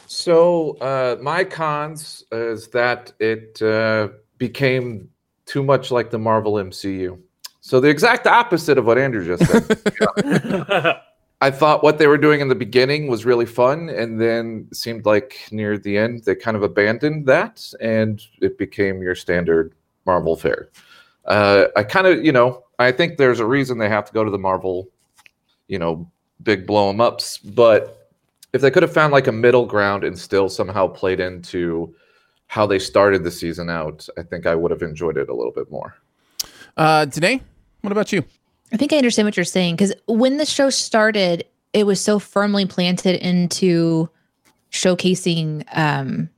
So uh, my cons is that it uh, became too much like the Marvel MCU. So the exact opposite of what Andrew just said. I thought what they were doing in the beginning was really fun, and then seemed like near the end they kind of abandoned that, and it became your standard Marvel fare. Uh, I kind of, you know, I think there's a reason they have to go to the Marvel, you know, big blow blow 'em ups, but if they could have found like a middle ground and still somehow played into how they started the season out, I think I would have enjoyed it a little bit more. Uh, Danae, what about you? I think I understand what you're saying because when the show started, it was so firmly planted into showcasing um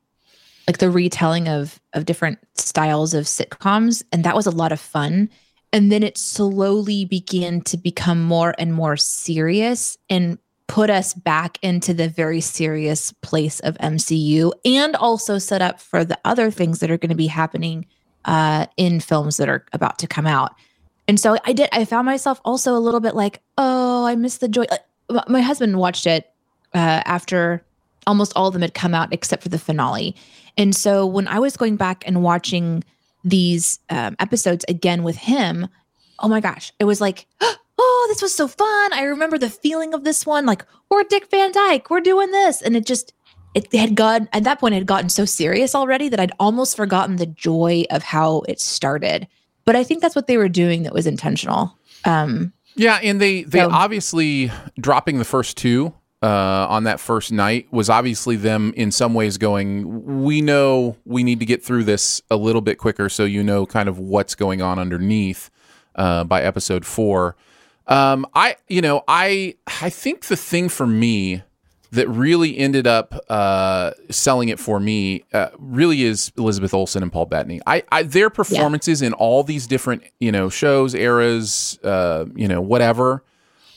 like the retelling of of different styles of sitcoms and that was a lot of fun and then it slowly began to become more and more serious and put us back into the very serious place of MCU and also set up for the other things that are going to be happening uh in films that are about to come out. And so I did. I found myself also a little bit like, oh, I missed the joy. uh, My husband watched it uh, after almost all of them had come out except for the finale. And so when I was going back and watching these um, episodes again with him, oh my gosh, it was like, oh, this was so fun. I remember the feeling of this one. Like, we're Dick Van Dyke, we're doing this. And it just, it had gotten, at that point, it had gotten so serious already that I'd almost forgotten the joy of how it started. But I think that's what they were doing that was intentional. Um, Yeah, and they they So- obviously dropping the first two uh, on that first night was obviously them in some ways going. We know we need to get through this a little bit quicker, so you know kind of what's going on underneath uh, by episode four. Um, I you know I I think the thing for me that really ended up uh, selling it for me uh, really is Elizabeth Olsen and Paul Bettany. I, I their performances in all these different you know shows, eras, uh, you know whatever.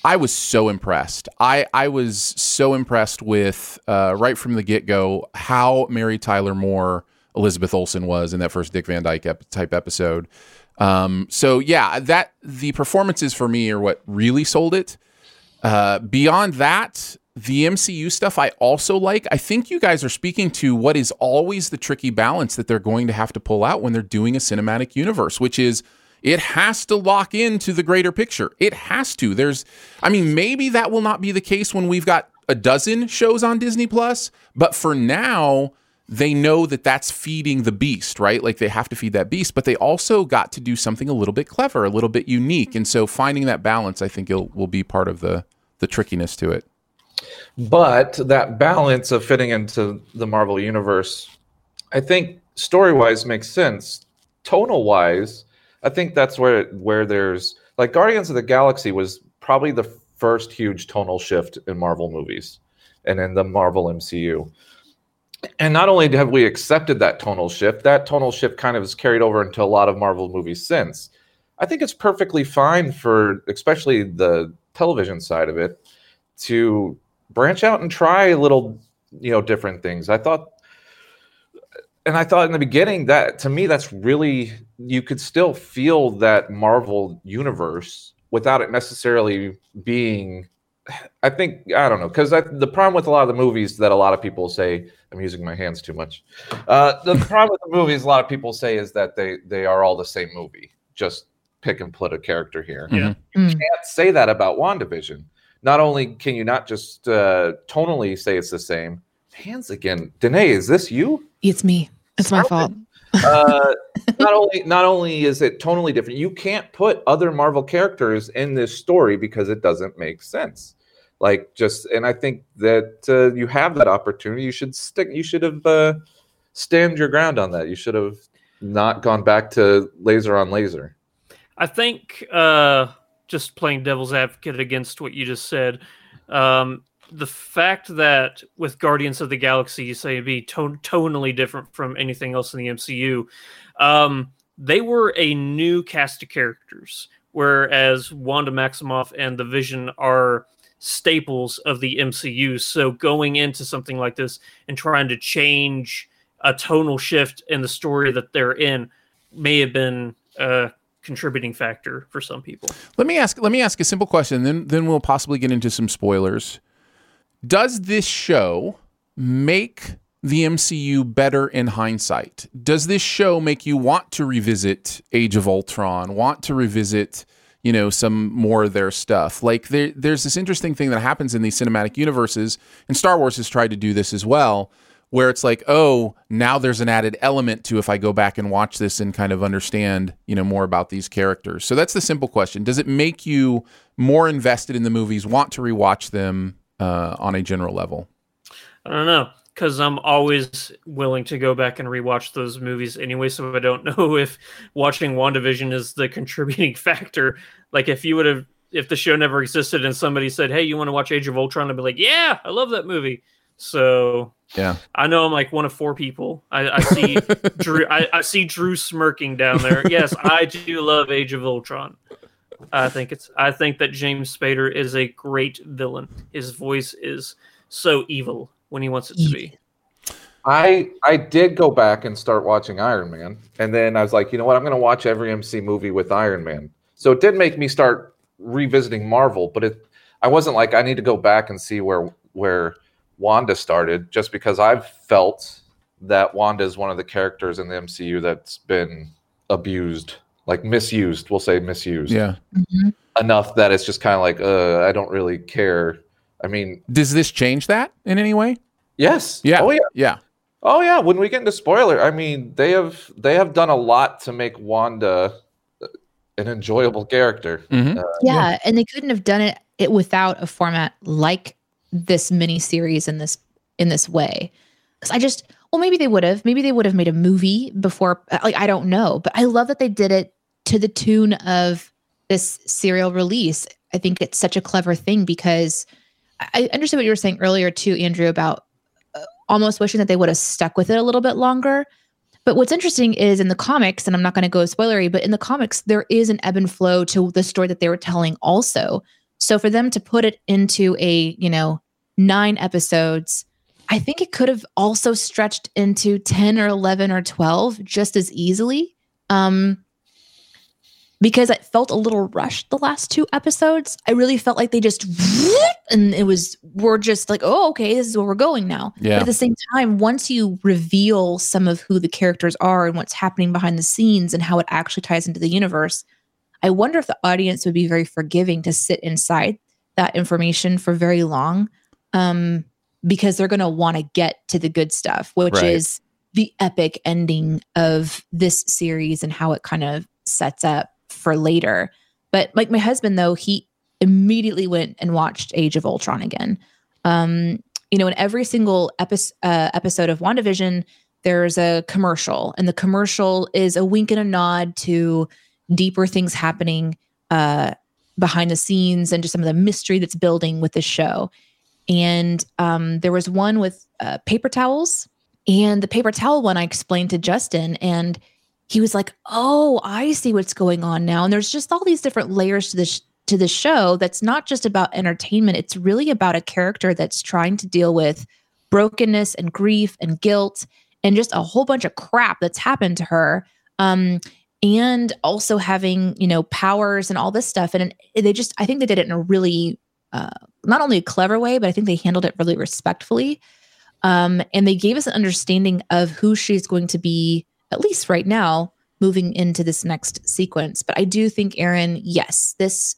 I was so impressed. I I was so impressed with uh, right from the get go how Mary Tyler Moore Elizabeth Olsen was in that first Dick Van Dyke ep- type episode. Um, so yeah, that the performances for me are what really sold it. Uh, beyond that, the MCU stuff I also like. I think you guys are speaking to what is always the tricky balance that they're going to have to pull out when they're doing a cinematic universe, which is it has to lock into the greater picture. It has to. There's, I mean, maybe that will not be the case when we've got a dozen shows on Disney Plus, but for now, they know that that's feeding the beast, right? Like they have to feed that beast, but they also got to do something a little bit clever, a little bit unique, and so finding that balance, I think, will be part of the the trickiness to it. But that balance of fitting into the Marvel universe, I think story wise makes sense. Tonal wise, I think that's where where there's like Guardians of the Galaxy was probably the first huge tonal shift in Marvel movies and in the Marvel MCU. And not only have we accepted that tonal shift, that tonal shift kind of has carried over into a lot of Marvel movies since. I think it's perfectly fine for especially the television side of it to branch out and try little you know different things i thought and i thought in the beginning that to me that's really you could still feel that marvel universe without it necessarily being i think i don't know because the problem with a lot of the movies that a lot of people say i'm using my hands too much uh, the problem with the movies a lot of people say is that they they are all the same movie just pick and put a character here Yeah. you can't say that about WandaVision. Not only can you not just uh, tonally say it's the same, hands again. Danae, is this you? It's me. It's my fault. uh, not only not only is it tonally different, you can't put other Marvel characters in this story because it doesn't make sense. Like just, and I think that uh, you have that opportunity. You should stick. You should have uh, stand your ground on that. You should have not gone back to laser on laser. I think uh, just playing devil's advocate against what you just said, um, the fact that with Guardians of the Galaxy, you say it'd be ton- tonally different from anything else in the MCU, um, they were a new cast of characters, whereas Wanda Maximoff and the Vision are staples of the MCU. So going into something like this and trying to change a tonal shift in the story that they're in may have been a contributing factor for some people. Let me ask. Let me ask a simple question. Then, then we'll possibly get into some spoilers. Does this show make the MCU better in hindsight? Does this show make you want to revisit Age of Ultron? Want to revisit? You know some more of their stuff. Like there, there's this interesting thing that happens in these cinematic universes and star wars has tried to do this as well where it's like oh now there's an added element to if i go back and watch this and kind of understand you know more about these characters. So that's the simple question. Does it make you more invested in the movies want to rewatch them uh, on a general level? I don't know because I'm always willing to go back and rewatch those movies anyway. So I don't know if watching WandaVision is the contributing factor. Like if you would have, if the show never existed and somebody said, "Hey, you want to watch Age of Ultron?" I'd be like, "Yeah, I love that movie." So yeah, I know I'm like one of four people. I, I see Drew. I, I see Drew smirking down there. Yes, I do love Age of Ultron. I think it's. I think that James Spader is a great villain. His voice is so evil when he wants it to be. I I did go back and start watching Iron Man, and then I was like, you know what, I'm going to watch every MC movie with Iron Man. So it did make me start revisiting Marvel, but it I wasn't like I need to go back and see where where Wanda started, just because I've felt that Wanda is one of the characters in the MCU that's been abused, like misused. We'll say misused. Yeah. Mm-hmm. Enough that it's just kind of like, uh, I don't really care. I mean, does this change that in any way? Yes. Yeah. Oh yeah. Yeah. Oh yeah. When we get into spoiler, I mean, they have they have done a lot to make Wanda an enjoyable character. Mm-hmm. Uh, yeah, and they couldn't have done it, it without a format like this mini series in this in this way. 'Cause I just well, maybe they would have. Maybe they would have made a movie before. Like I don't know, but I love that they did it to the tune of this serial release. I think it's such a clever thing because I understand what you were saying earlier too, Andrew, about uh, almost wishing that they would have stuck with it a little bit longer. But what's interesting is in the comics, and I'm not going to go spoilery, but in the comics, there is an ebb and flow to the story that they were telling also. So for them to put it into a, you know, nine episodes, I think it could have also stretched into 10 or 11 or 12 just as easily. Um, because it felt a little rushed the last two episodes. I really felt like they just and it was we're just like, oh, okay, this is where we're going now. Yeah. But at the same time, once you reveal some of who the characters are and what's happening behind the scenes and how it actually ties into the universe, I wonder if the audience would be very forgiving to sit inside that information for very long. Um, because they're gonna want to get to the good stuff, which Right. is the epic ending of this series and how it kind of sets up for later. But like my husband, though, he immediately went and watched Age of Ultron again. Um, you know, in every single episode, uh, episode of WandaVision, there's a commercial, and the commercial is a wink and a nod to deeper things happening uh, behind the scenes and just some of the mystery that's building with the show. And um, there was one with uh, paper towels, and the paper towel one I explained to Justin, and he was like, "Oh, I see what's going on now." And there's just all these different layers to this to the show that's not just about entertainment. It's really about a character that's trying to deal with brokenness and grief and guilt and just a whole bunch of crap that's happened to her. Um, and also having you know powers and all this stuff, and they just I think they did it in a really uh, not only a clever way, but I think they handled it really respectfully. Um, and they gave us an understanding of who she's going to be, at least right now, moving into this next sequence. But I do think, Aaron, yes, this,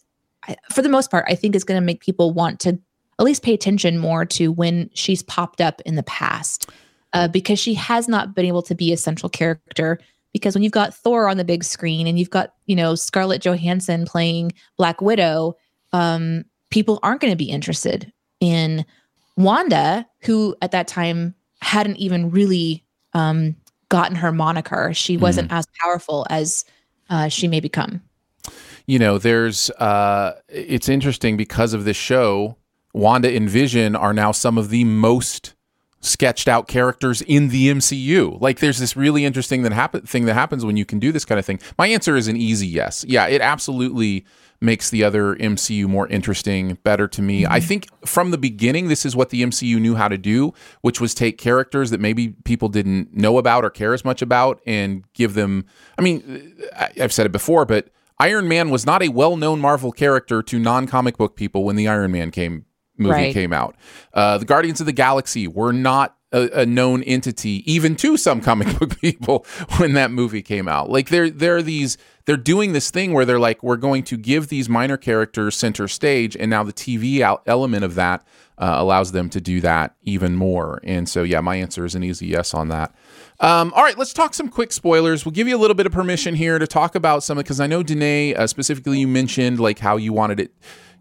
for the most part, I think is going to make people want to at least pay attention more to when she's popped up in the past, uh, because she has not been able to be a central character. Because when you've got Thor on the big screen and you've got you know Scarlett Johansson playing Black Widow, um, people aren't going to be interested in Wanda, who at that time hadn't even really um, gotten her moniker. She wasn't as powerful as uh, she may become. you know, there's uh it's interesting because of this show, Wanda and Vision are now some of the most sketched out characters in the MCU. Like there's this really interesting that happen thing that happens when you can do this kind of thing. My answer is an easy yes. Yeah, it absolutely makes the other MCU more interesting, better to me. I think from the beginning this is what the MCU knew how to do, which was take characters that maybe people didn't know about or care as much about and give them I mean, I've said it before, but Iron Man was not a well-known Marvel character to non-comic book people when the Iron Man came movie Right. came out. Uh, the Guardians of the Galaxy were not a, a known entity, even to some comic book people, when that movie came out. Like there, there are these. They're doing this thing where they're like, we're going to give these minor characters center stage, and now the TV element of that uh, allows them to do that even more. And so, yeah, my answer is an easy yes on that. Um, all right, let's talk some quick spoilers. We'll give you a little bit of permission here to talk about some because I know Danae uh, specifically you mentioned like how you wanted it,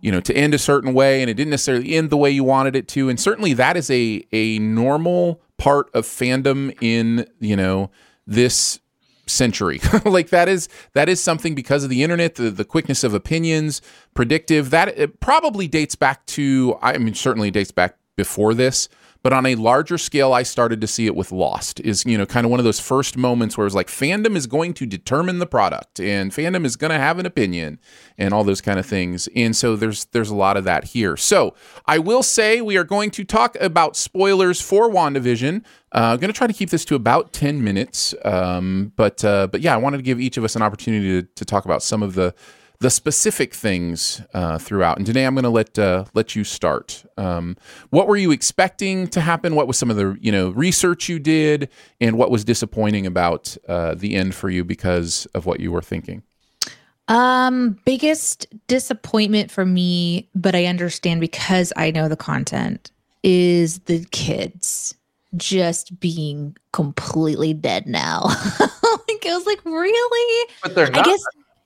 you know, to end a certain way, and it didn't necessarily end the way you wanted it to, and certainly that is a a normal part of fandom in you know this century. Like that is that is something because of the internet the, the quickness of opinions predictive that it probably dates back to i mean certainly dates back before this but on a larger scale i started to see it with lost is you know kind of one of those first moments where it's like fandom is going to determine the product and fandom is going to have an opinion and all those kind of things and so there's there's a lot of that here so i will say we are going to talk about spoilers for wandavision uh, I'm going to try to keep this to about 10 minutes. Um, but uh, but yeah, I wanted to give each of us an opportunity to, to talk about some of the the specific things uh, throughout. And today I'm going to let uh, let you start. Um, what were you expecting to happen? What was some of the you know research you did, and what was disappointing about uh, the end for you because of what you were thinking? Um, biggest disappointment for me, but I understand because I know the content is the kids just being completely dead now. like I was like, really? But they're I not. guess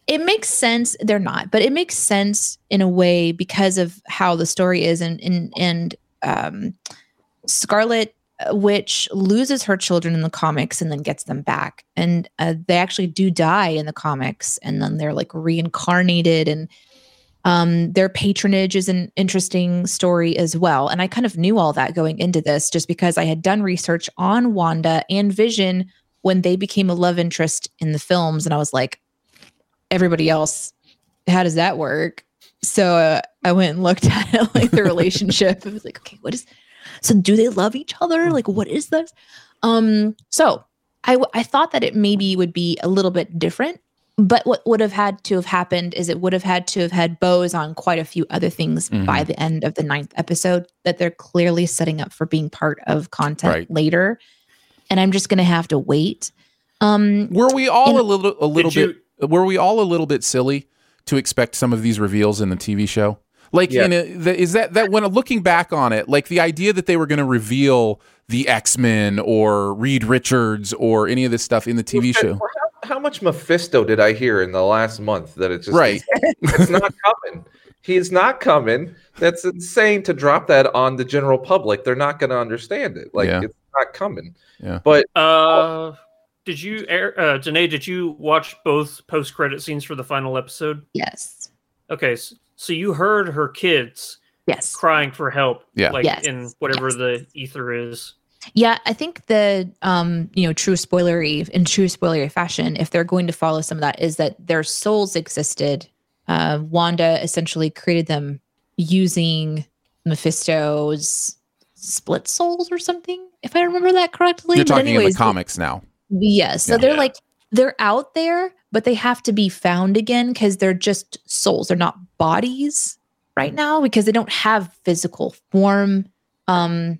it makes sense. They're not, but it makes sense in a way because of how the story is, and and and um, Scarlet uh, Witch loses her children in the comics and then gets them back, and uh, they actually do die in the comics, and then they're like reincarnated and. Um, their patronage is an interesting story as well. And I kind of knew all that going into this just because I had done research on Wanda and Vision when they became a love interest in the films. And I was like, everybody else, how does that work? So uh, I went and looked at it, like the relationship. I was like, okay, what is, so do they love each other? Like, what is this? Um, so I, w- I thought that it maybe would be a little bit different but what would have had to have happened is it would have had to have had bows on quite a few other things by Mhm. the end of the ninth episode that they're clearly setting up for being part of content Right. later. And I'm just gonna have to wait. Um Were we all and- a little a little Did bit were we all a little bit silly to expect some of these reveals in the TV show? Like Yeah. in a, the, is that that when looking back on it, like the idea that they were going to reveal the X-Men or Reed Richards or any of this stuff in the TV show. How, how much Mephisto did I hear in the last month that it's just Right. it's not coming. He's not coming. That's insane to drop that on the general public. They're not going to understand it. Like Yeah. it's not coming. Yeah. But Uh, did you, uh, Danae? Did you watch both post-credit scenes for the final episode? yes. Okay, s- so you heard her kids Yes. crying for help, Yeah. like Yes. in whatever the ether is. Yeah, I think the um, you know, true spoilery in true spoilery fashion, if they're going to follow some of that, is that their souls existed. Uh, Wanda essentially created them using Mephisto's split souls or something, if I remember that correctly. You're But talking in the comics now. Yes. So Yeah. they're like they're out there, but they have to be found again because they're just souls. They're not bodies right now because they don't have physical form. Um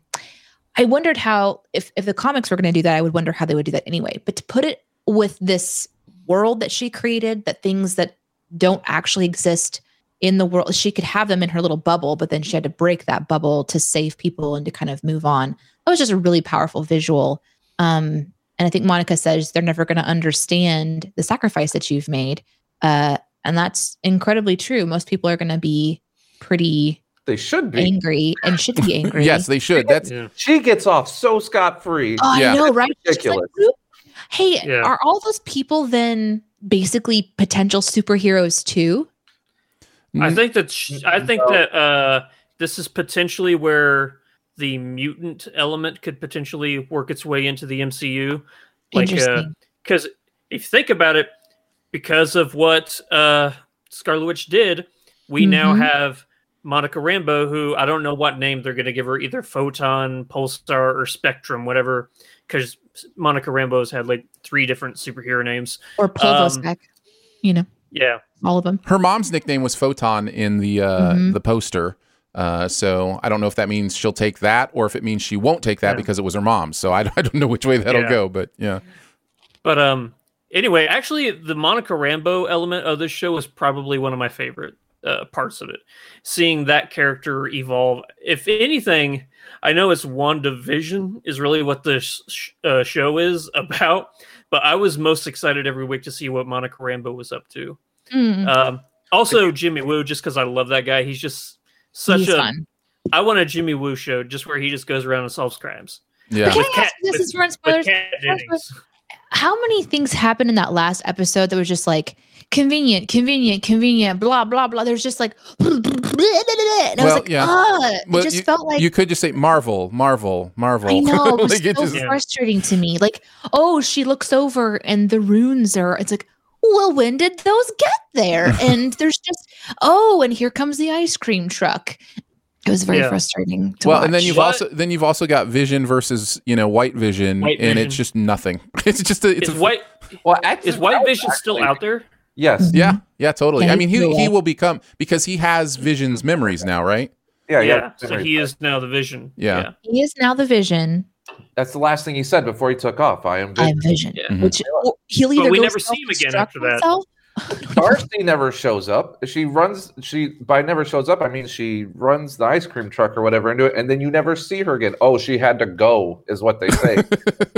I wondered how if if the comics were going to do that, I would wonder how they would do that anyway. But to put it with this world that she created, that things that don't actually exist in the world. She could have them in her little bubble, but then she had to break that bubble to save people and to kind of move on. That was just a really powerful visual. Um, and I think Monica says they're never going to understand the sacrifice that you've made. Uh, and that's incredibly true. Most people are going to be pretty They should be. angry and should be angry. yes, they should. That's She gets off so scot free. Oh, I know, right? She's like, hey, Yeah. are all those people then basically potential superheroes too? I think that sh- I think that uh, this is potentially where the mutant element could potentially work its way into the MCU. Like, Interesting. because if you think about it, because of what uh, Scarlet Witch did, we now Mhm. have Monica Rambeau, who I don't know what name they're going to give her, either Photon, Pulsar, or Spectrum, whatever. Because Monica Rambeau's had like three different superhero names. Or Um, you know, yeah. all of them. her mom's nickname was Photon in the uh, Mhm. the poster. Uh, so I don't know if that means she'll take that or if it means she won't take that Yeah. because it was her mom. So I, I don't know which way that'll Yeah. go, but yeah. But um, anyway, actually, the Monica Rambeau element of this show was probably one of my favorite uh, parts of it. Seeing that character evolve. If anything, I know it's WandaVision is really what this sh- uh, show is about. But I was most excited every week to see what Monica Rambeau was up to. Mm. Um, also, Jimmy Woo, just because I love that guy. He's just such He's a. fun. I want a Jimmy Woo show just where he just goes around and solves crimes. Yeah. Can With I ask cat- you this with- is run spoilers? How many things happened in that last episode that was just like convenient, convenient, convenient, blah blah blah? There's just like, and I was like, ah, it Well, just you, felt like you could just say Marvel, Marvel, Marvel. I know. It was Like, it so just- frustrating to me. Like, oh, she looks over and the runes are. It's like, well, when did those get there? and there's just, oh, and here comes the ice cream truck. It was very Yeah. frustrating. To well, watch. and then you've also then you've also got Vision versus you know White Vision, White and Vision. it's just nothing. It's just a it's is a white well, is White Vision still out there? Yes. yeah yeah totally. I mean he he will become because he has Vision's memories now, right? Yeah, Yeah. yeah. so he is now the Vision. Yeah. he is now the Vision. That's the last thing he said before he took off. I am I am Vision. Vision, Yeah. Which or he'll either we never see him again after self-destruct that. himself- Darcy never shows up. She runs. She by never shows up. I mean, she runs the ice cream truck or whatever into it, and then you never see her again. Oh, she had to go, is what they say.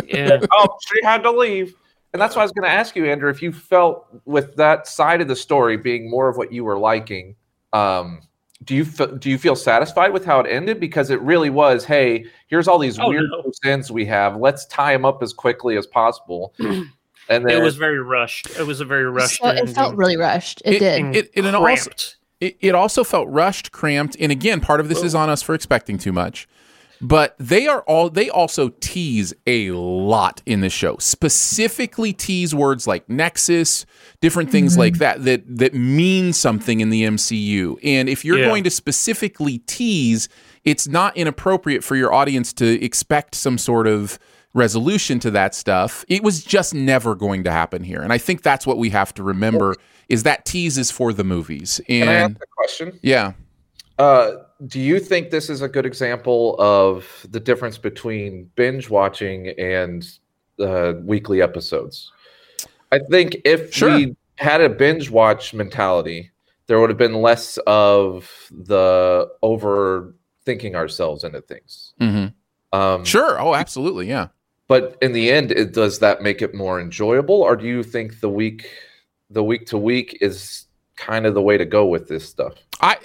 Yeah. oh, she had to leave. And that's why I was going to ask you, Andrew, if you felt with that side of the story being more of what you were liking. Um, do you fe- do you feel satisfied with how it ended? Because it really was, hey, here's all these Oh, weird no. ends we have. Let's tie them up as quickly as possible. and then It was very rushed. It was a very rushed. So it felt really rushed. It, did. It, it, and also, Cramped. it, it also felt rushed, cramped, and again, part of this is on us for expecting too much. But they are all they also tease a lot in the show. Specifically tease words like nexus, different things like that that that mean something in the MCU. And if you're Yeah. going to specifically tease, it's not inappropriate for your audience to expect some sort of resolution to that stuff. It was just never going to happen here. And I think that's what we have to remember is that tease is for the movies. Can I ask And a question? yeah. Uh, do you think this is a good example of the difference between binge watching and uh, weekly episodes? I think if Sure. we had a binge watch mentality, there would have been less of the overthinking ourselves into things. hmm Um, Sure. Oh, absolutely. Yeah. But in the end, it, does that make it more enjoyable, or do you think the week, the week to week, is kind of the way to go with this stuff? I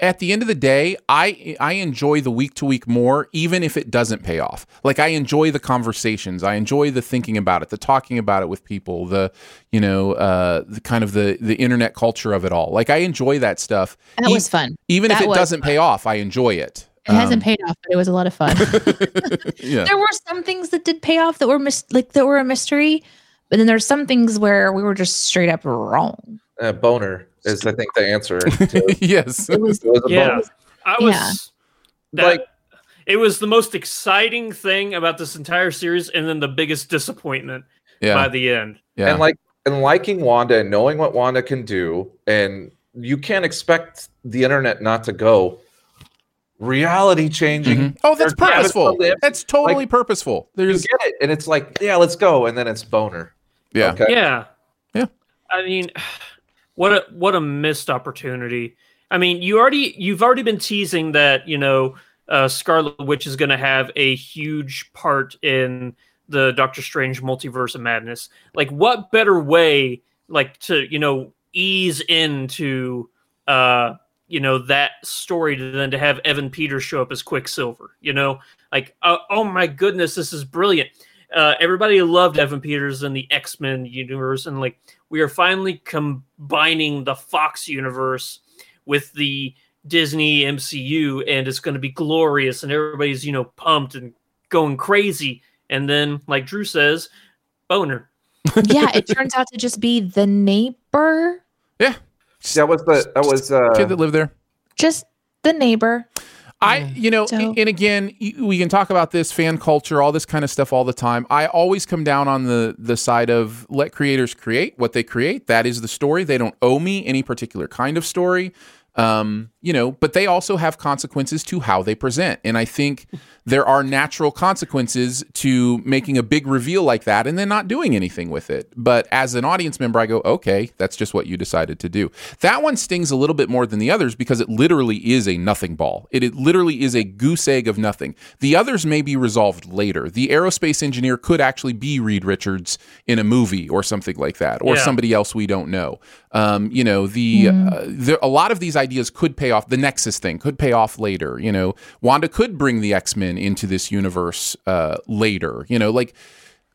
at the end of the day, I I enjoy the week to week more, even if it doesn't pay off. Like I enjoy the conversations, I enjoy the thinking about it, the talking about it with people, the you know, uh, the kind of the the internet culture of it all. Like I enjoy that stuff. That E- was fun. Even if it doesn't pay off, I enjoy it. It hasn't Um, paid off, but it was a lot of fun. yeah. there were some things that did pay off that were mis- like that were a mystery, but then there's some things where we were just straight up wrong. Uh, Bohner is, I think, the answer. to- yes. It was It was a Yeah, bonus. I was. Yeah. That, Like- it was the most exciting thing about this entire series, and then the biggest disappointment Yeah. by the end. yeah. And like and liking Wanda and knowing what Wanda can do, and you can't expect the internet not to go reality changing. Mhm. Oh, that's There's Travis purposeful. Cliff. That's totally Like, purposeful. You There's get it, and it's like, yeah, let's go, and then it's Bohner. yeah. Okay. Yeah, Yeah. I mean, what a what a missed opportunity. I mean, you already you've already been teasing that you know uh, Scarlet Witch is going to have a huge part in the Doctor Strange multiverse of madness. Like, what better way, like, to you know ease into uh you know that story than to have Evan Peters show up as Quicksilver? You know, like, uh, oh my goodness, this is brilliant. Uh, everybody loved Evan Peters in the X Men universe, and like we are finally combining the Fox universe with the Disney MCU, and it's going to be glorious, and everybody's you know pumped and going crazy. And then, like Drew says, Bohner. yeah, it turns out to just be the neighbor, Yeah. That was the that was uh, Kid that lived there. just the neighbor. I, you know, So- and again, we can talk about this fan culture, all this kind of stuff all the time. I always come down on the the side of let creators create what they create. That is the story. They don't owe me any particular kind of story. Um, you know, but they also have consequences to how they present. And I think there are natural consequences to making a big reveal like that and then not doing anything with it. But as an audience member, I go, okay, that's just what you decided to do. That one stings a little bit more than the others because it literally is a nothing ball. It, it literally is a goose egg of nothing. The others may be resolved later. The aerospace engineer could actually be Reed Richards in a movie or something like that, or Yeah. somebody else we don't know. Um, you know, the, uh, there, a lot of these ideas could pay off. The Nexus thing could pay off later. You know, Wanda could bring the X Men into this universe uh, later. You know, like,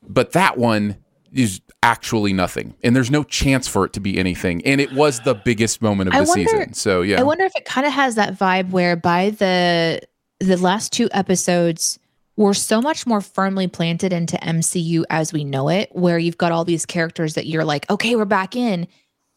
but that one is actually nothing, and there's no chance for it to be anything. And it was the biggest moment of I the wonder- season. So yeah, I wonder if it kind of has that vibe where by the the last two episodes we're so much more firmly planted into MCU as we know it, where you've got all these characters that you're like, okay, we're back in,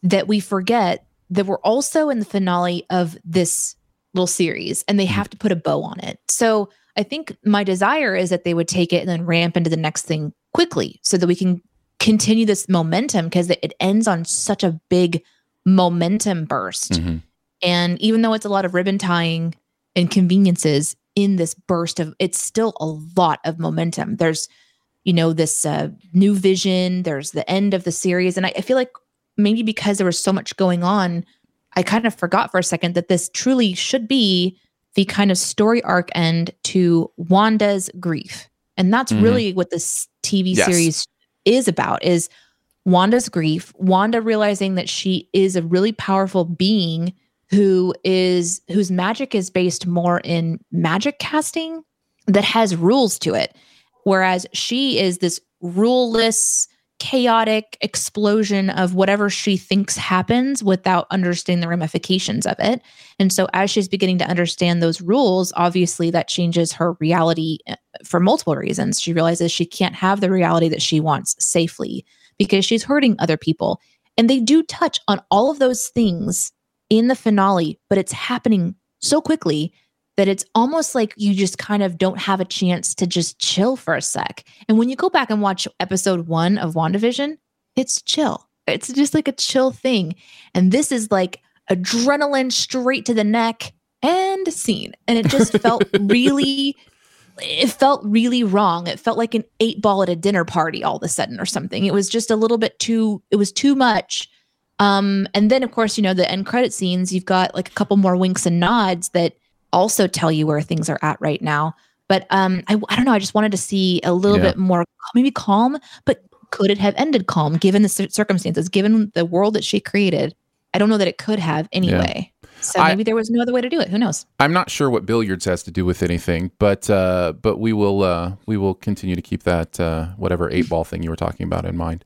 that we forget that we're also in the finale of this little series and they have to put a bow on it. So I think my desire is that they would take it and then ramp into the next thing quickly so that we can continue this momentum because it ends on such a big momentum burst. Mhm. And even though it's a lot of ribbon tying and conveniences in this burst of, it's still a lot of momentum. There's, you know, this uh, new vision, there's the end of the series. And I, I feel like maybe because there was so much going on, I kind of forgot for a second that this truly should be the kind of story arc end to Wanda's grief. And that's Mhm. really what this TV Yes. series is about is Wanda's grief, Wanda realizing that she is a really powerful being who is whose magic is based more in magic casting that has rules to it whereas she is this ruleless chaotic explosion of whatever she thinks happens without understanding the ramifications of it. And so as she's beginning to understand those rules obviously that changes her reality uh, for multiple reasons. She realizes she can't have the reality that she wants safely because she's hurting other people. And they do touch on all of those things in the finale, but it's happening so quickly that it's almost like you just kind of don't have a chance to just chill for a sec. And when you go back and watch episode one of WandaVision, it's chill. It's just like a chill thing. And this is like adrenaline straight to the neck and scene. And it just felt really, it felt really wrong. It felt like an eight ball at a dinner party all of a sudden or something. It was just a little bit too, it was too much. Um, and then of course, you know, the end credit scenes, you've got like a couple more winks and nods that also tell you where things are at right now. But um, I, I don't know. I just wanted to see a little Yeah. bit more, maybe calm, but could it have ended calm given the circumstances, given the world that she created? I don't know that it could have anyway. So I- maybe there was no other way to do it. Who knows? I'm not sure what billiards has to do with anything, but uh, but we will uh, we will continue to keep that uh, whatever eight ball thing you were talking about in mind.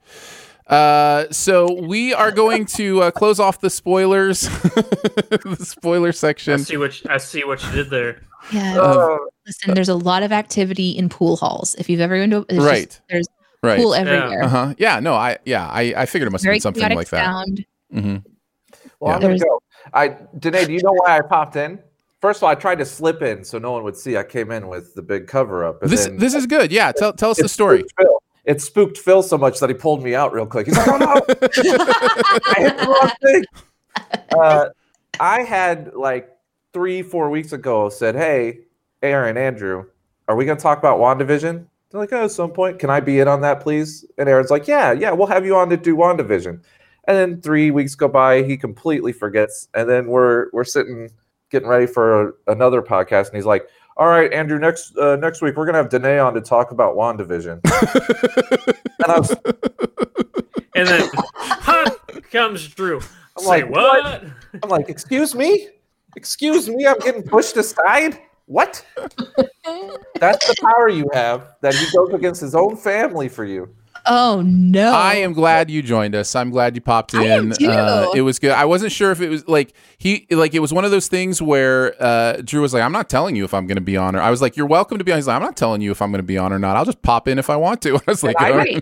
Uh, so we are going to uh, close off the spoilers, the spoiler I section. see what I see what you did there. Yeah. Uh, Listen, there's a lot of activity in pool halls. If you've ever been to, there's just- Right. there's Right. pool everywhere. Uh huh. Yeah. No. I yeah. I, I figured it must have been something chaotic like that. Mm-hmm. Well, I'm gonna go. I Danae, do you know why I popped in? First of all, I tried to slip in so no one would see. I came in with the big cover up. This then this is good. Yeah. Tell tell us the it story. It spooked Phil so much that he pulled me out real quick. He's like, "Oh no, I hit the wrong thing." Uh, I had like three, four weeks ago said, "Hey, Aaron, Andrew, are we going to talk about WandaVision?" They're like, "Oh, at some point, can I be in on that, please?" And Aaron's like, "Yeah, yeah, we'll have you on to do WandaVision." And then three weeks go by, he completely forgets. And then we're we're sitting getting ready for another podcast, and he's like, "All right, Andrew, next uh, next week we're gonna have Danae on to talk about WandaVision." and I was, And then huh, comes Drew. I'm Say like, what? what? I'm like, "Excuse me, excuse me, I'm getting pushed aside." What? That's the power you have that he goes against his own family for you. Oh no! I am glad you joined us. I'm glad you popped I in. am too. Uh, it was good. I wasn't sure if it was like he like it was one of those things where uh, Drew was like, "I'm not telling you if I'm going to be on." Or I was like, "You're welcome to be on." He's like, "I'm not telling you if I'm going to be on or not. I'll just pop in if I want to." I was like, I, "All know.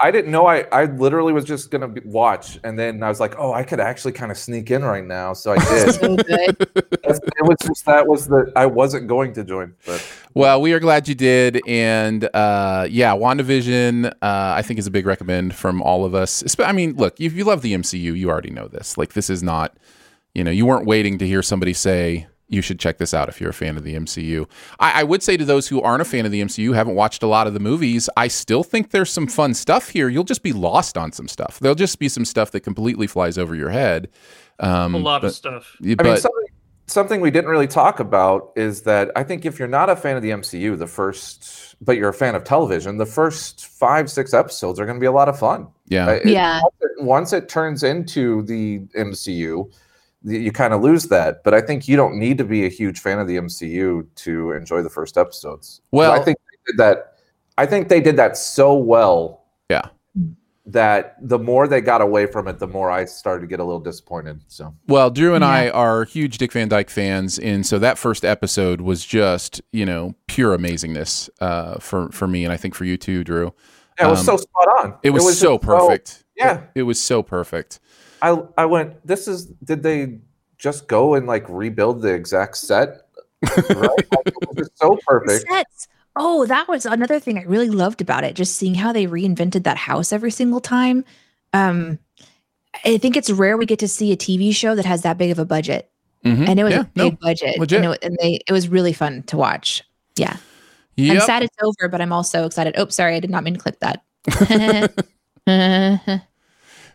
I didn't know. I, I literally was just gonna be, watch, and then I was like, "Oh, I could actually kind of sneak in right now." So I did. so it was just that was the I wasn't going to join, but Well, we are glad you did, and uh, yeah, WandaVision, uh, I think is a big recommend from all of us. I mean, look, if you love the MCU, you already know this. Like, this is not, you know, you weren't waiting to hear somebody say you should check this out if you're a fan of the MCU. I, I would say to those who aren't a fan of the MCU, haven't watched a lot of the movies, I still think there's some fun stuff here. You'll just be lost on some stuff. There'll just be some stuff that completely flies over your head. Um, A lot but- of stuff. yeah, I mean, something, something we didn't really talk about is that I think if you're not a fan of the MCU, the first, but you're a fan of television, the first five, six episodes are going to be a lot of fun. yeah. Uh, it- Yeah. Once it, once it turns into the MCU, the, you kind of lose that. But I think you don't need to be a huge fan of the MCU to enjoy the first episodes. Well- I think they did that. I think they did that so well Yeah. that the more they got away from it, the more I started to get a little disappointed. So Well, Drew and I are huge Dick Van Dyke fans, and so that first episode was just you know pure amazingness uh, for for me, and I think for you too, Drew. yeah, it was Um, so spot on. It was, just so perfect. yeah. it, it was so perfect. I I went. This is. Did they just go and like rebuild the exact set? Right? It was so perfect. Sets. Oh, that was another thing I really loved about it. Just seeing how they reinvented that house every single time. Um, I think it's rare we get to see a TV show that has that big of a budget, Mhm. and it was Yeah, a no, big budget. legit. And, it, and they it was really fun to watch. Yeah, I'm sad it's over, but I'm also excited. Oh, sorry, I did not mean to click that.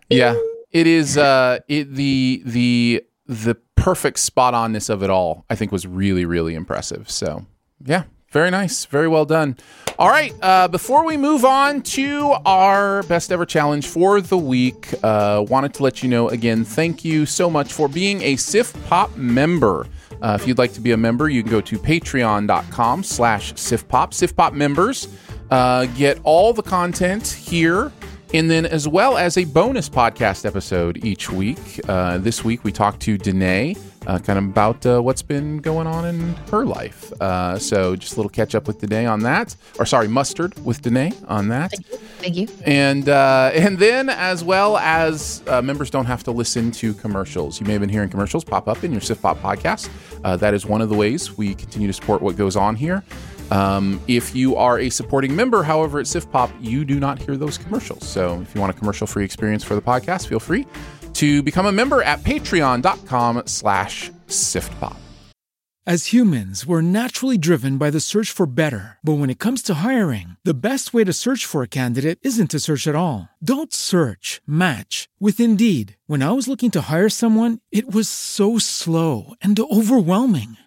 Yeah, it is. Uh, it the the the perfect spot onness of it all. I think was really really impressive. So yeah, very nice, very well done. All right, uh, before we move on to our best ever challenge for the week, uh, wanted to let you know again. Thank you so much for being a Sift Pop member. Uh, if you'd like to be a member, you can go to patreon.com slash siftpop. Siftpop members uh, get all the content here and then, as well as a bonus podcast episode each week. Uh, this week, we talked to Danae uh, kind of about uh, what's been going on in her life. Uh, so, just a little catch up with Danae on that. Or, sorry, mustard with Danae on that. Thank you. And uh, and then as well as uh, members don't have to listen to commercials. You may have been hearing commercials pop up in your Sift Pop podcast. Uh, that is one of the ways we continue to support what goes on here. Um, if you are a supporting member, however, at Sift Pop, you do not hear those commercials. So if you want a commercial-free experience for the podcast, feel free to become a member at patreon.com slash siftpop. As humans, we're naturally driven by the search for better. But when it comes to hiring, the best way to search for a candidate isn't to search at all. Don't search, match with Indeed. When I was looking to hire someone, it was so slow and overwhelming.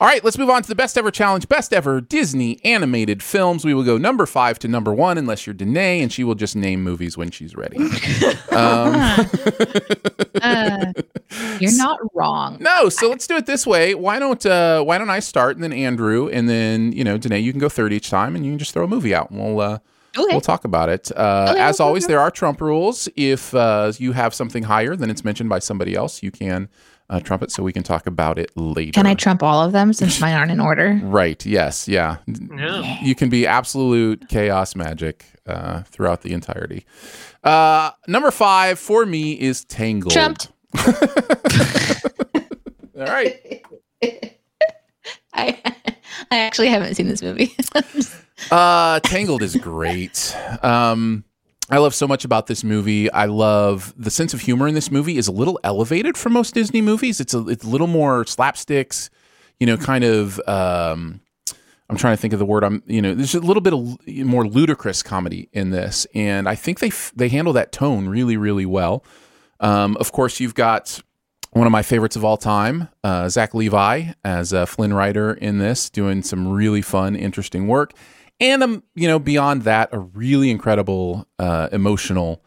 All right, let's move on to the best ever challenge, best ever Disney animated films. We will go number five to number one, unless you're Danae, and she will just name movies when she's ready. um, Uh, you're not wrong. no, so let's do it this way. Why don't uh, Why don't I start, and then Andrew, and then you know Danae, you can go third each time, and you can just throw a movie out, and we'll uh, Okay. we'll talk about it. Uh, Okay, as okay, always, there are Trump rules. If uh, you have something higher than it's mentioned by somebody else, you can uh, trump it so we can talk about it later. Can I trump all of them since mine aren't in order? Right. Yes. Yeah. Yeah. You can be absolute chaos magic uh, throughout the entirety. Uh, number five for me is Tangled. Trumped. All right. I I actually haven't seen this movie. Uh, Tangled is great. Um, I love so much about this movie. I love the sense of humor in this movie is a little elevated from most Disney movies. It's a it's a little more slapsticks, you know, kind of. Um, I'm trying to think of the word. I'm you know, there's a little bit of more ludicrous comedy in this, and I think they f- they handle that tone really really well. Um, of course, you've got one of my favorites of all time, uh, Zach Levi as uh, Flynn Rider in this, doing some really fun, interesting work. And um, you know, beyond that, a really incredible, uh, emotional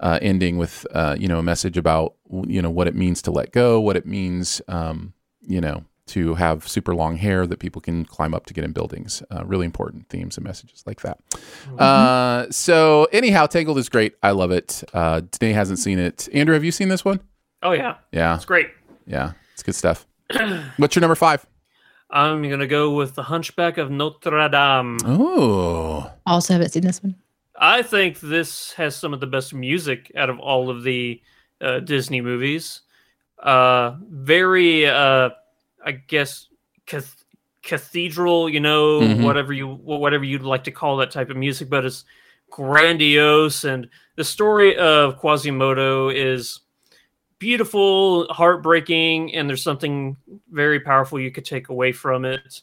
uh, ending with uh, you know a message about you know what it means to let go, what it means, um, you know, to have super long hair that people can climb up to get in buildings. Uh, really important themes and messages like that. Uh, so anyhow, Tangled is great. I love it. Uh, Danae hasn't seen it. Andrew, have you seen this one? Oh yeah, Yeah, it's great. yeah, it's good stuff. What's your number five? I'm gonna go with the Hunchback of Notre Dame. Oh, also haven't seen this one. I think this has some of the best music out of all of the uh, Disney movies. Uh, very, uh, I guess, cath- cathedral. You know, Mhm. whatever you whatever you'd like to call that type of music, but it's grandiose. And the story of Quasimodo is beautiful, heartbreaking, and there's something very powerful you could take away from it.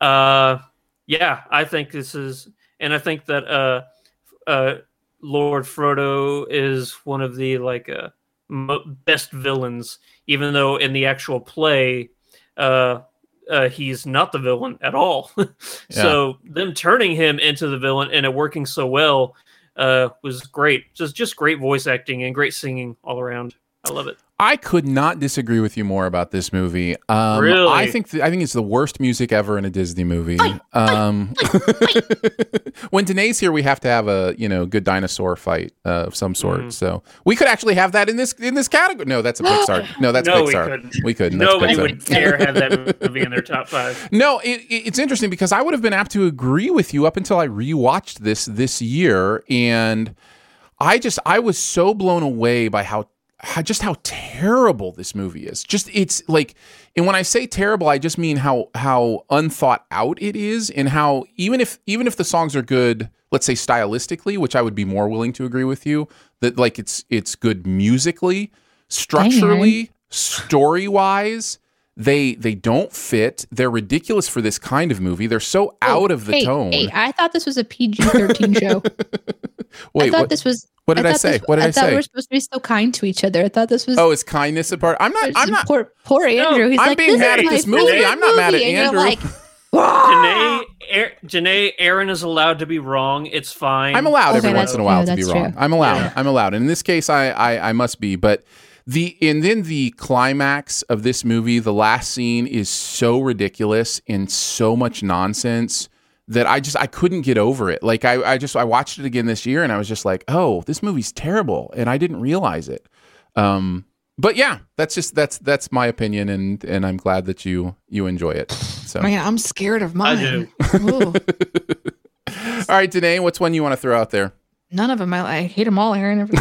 Uh, yeah, I think this is, and I think that uh, uh, Lord Frollo is one of the like uh, mo- best villains, even though in the actual play, uh, uh, he's not the villain at all. so them turning him into the villain and it working so well uh, was great. Just just great voice acting and great singing all around. I love it. I could not disagree with you more about this movie. Um, Really? I think th- I think it's the worst music ever in a Disney movie. Um, when Danae's here, we have to have a you know good dinosaur fight uh, of some sort. Mhm. So we could actually have that in this in this category. No, that's a Pixar. No, that's no, we Pixar. couldn't. We couldn't. That's Nobody Pixar. would dare have that movie in their top five. No, it, it- it's interesting because I would have been apt to agree with you up until I rewatched this this year, and I just I was so blown away by how, how just how terrible this movie is. Just it's like, and when I say terrible, I just mean how how unthought out it is, and how even if even if the songs are good, let's say stylistically, which I would be more willing to agree with you that like it's it's good musically, structurally, story wise they they don't fit. They're ridiculous for this kind of movie. They're so out of the hey, tone. Hey, I thought this was a PG thirteen show. Wait, I thought what, this was. what did I, thought say? this- what did I, I thought say? We're supposed to be so kind to each other. I thought this was. oh, is kindness a part? I'm not. I'm not. Poor, poor Andrew. He's I'm like, being mad at this movie. favorite I'm not mad at movie," and you're Andrew. like, Janae, er, Janae, Aaron is allowed to be wrong. It's fine. I'm allowed every once in a while true, to be that's wrong. true. I'm allowed. Yeah. I'm allowed. And in this case, I, I I must be. But the and then the climax of this movie, the last scene is so ridiculous and so much nonsense that I just I couldn't get over it. Like I I just I watched it again this year and I was just like, oh, this movie's terrible, and I didn't realize it. Um, but yeah, that's just that's that's my opinion, and and I'm glad that you you enjoy it. So Man, I'm scared of mine. I do. All right, Danae, what's one you want to throw out there? none of them. I, I hate them all, Aaron.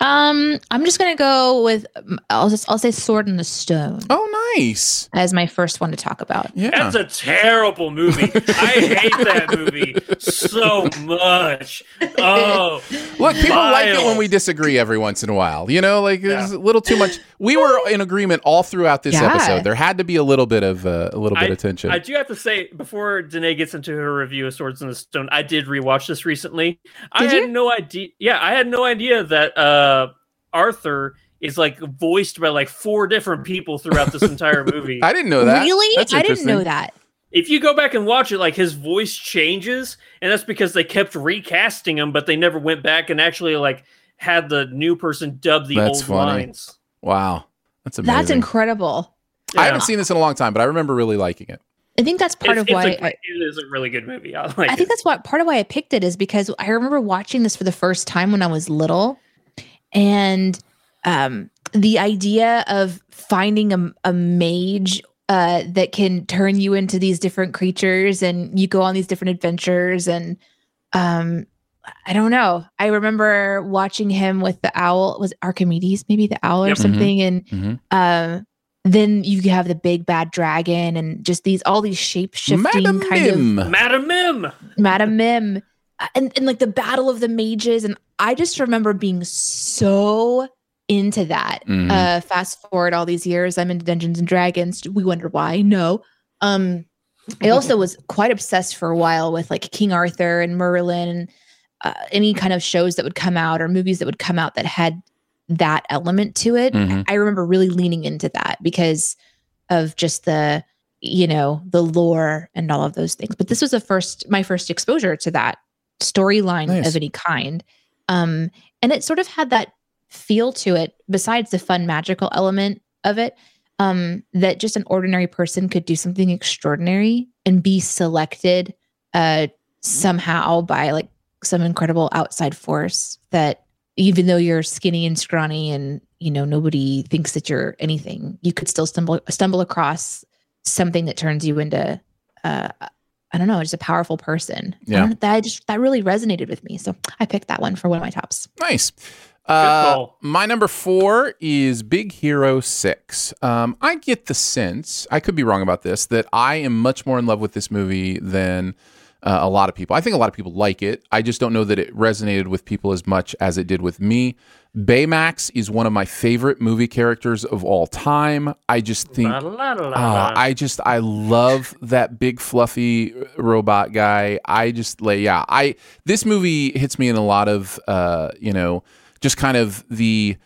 Everything. um, I'm just gonna go with. I'll just. I'll say Sword in the Stone Oh, nice. as my first one to talk about. Yeah. That's a terrible movie. I hate that movie so much. Oh, Look, people like it when we disagree every once in a while. You know, like it's a little too much. We were in agreement all throughout this Yeah. episode. There had to be a little bit of uh, a little bit I, of tension. I do have to say before Danae gets into her review of Swords in the Stone, I did rewatch this recently. Did I Did had you? no idea. Yeah, I had no idea that uh, Arthur is like voiced by like four different people throughout this entire movie. I didn't know that. Really? That's I didn't know that. if you go back and watch it, like his voice changes, and that's because they kept recasting him, but they never went back and actually like had the new person dub the That's old funny. lines. Wow, that's amazing. That's incredible. I haven't seen this in a long time, but I remember really liking it. I think that's part It's- of why it's a, I, it is a really good movie. I like I think it. that's what part of why I picked it is because I remember watching this for the first time when I was little, and um, the idea of finding a, a mage uh, that can turn you into these different creatures, and you go on these different adventures, and um, I don't know. I remember watching him with the owl. Was Archimedes maybe the owl or Yep. Mhm. something? And Mhm. um, then you have the big bad dragon, and just these all these shape shifting Madam kind of Madam Mim. Madam Mim, uh, and, and like the battle of the mages. And I just remember being so into that. Mhm. Uh, fast forward all these years, I'm into Dungeons and Dragons. We wonder why. No. Um, I also was quite obsessed for a while with like King Arthur and Merlin and uh, any kind of shows that would come out or movies that would come out that had that element to it. Mhm. I remember really leaning into that because of just the you know the lore and all of those things but this was the first my first exposure to that storyline Nice. of any kind um and it sort of had that feel to it besides the fun magical element of it um that just an ordinary person could do something extraordinary and be selected uh somehow by like some incredible outside force that even though you're skinny and scrawny and you know nobody thinks that you're anything you could still stumble stumble across something that turns you into uh i don't know just a powerful person Yeah. don't- that just that really resonated with me so i picked that one for one of my tops Nice. Uh, my number four is Big Hero 6. Um, I get the sense, I could be wrong about this, that I am much more in love with this movie than uh, a lot of people. I think a lot of people like it. I just don't know that it resonated with people as much as it did with me. Baymax is one of my favorite movie characters of all time. I just think. La, la, la, la, Ah. I just I love that big fluffy robot guy. I just like yeah, I this movie hits me in a lot of uh, you know, just kind of the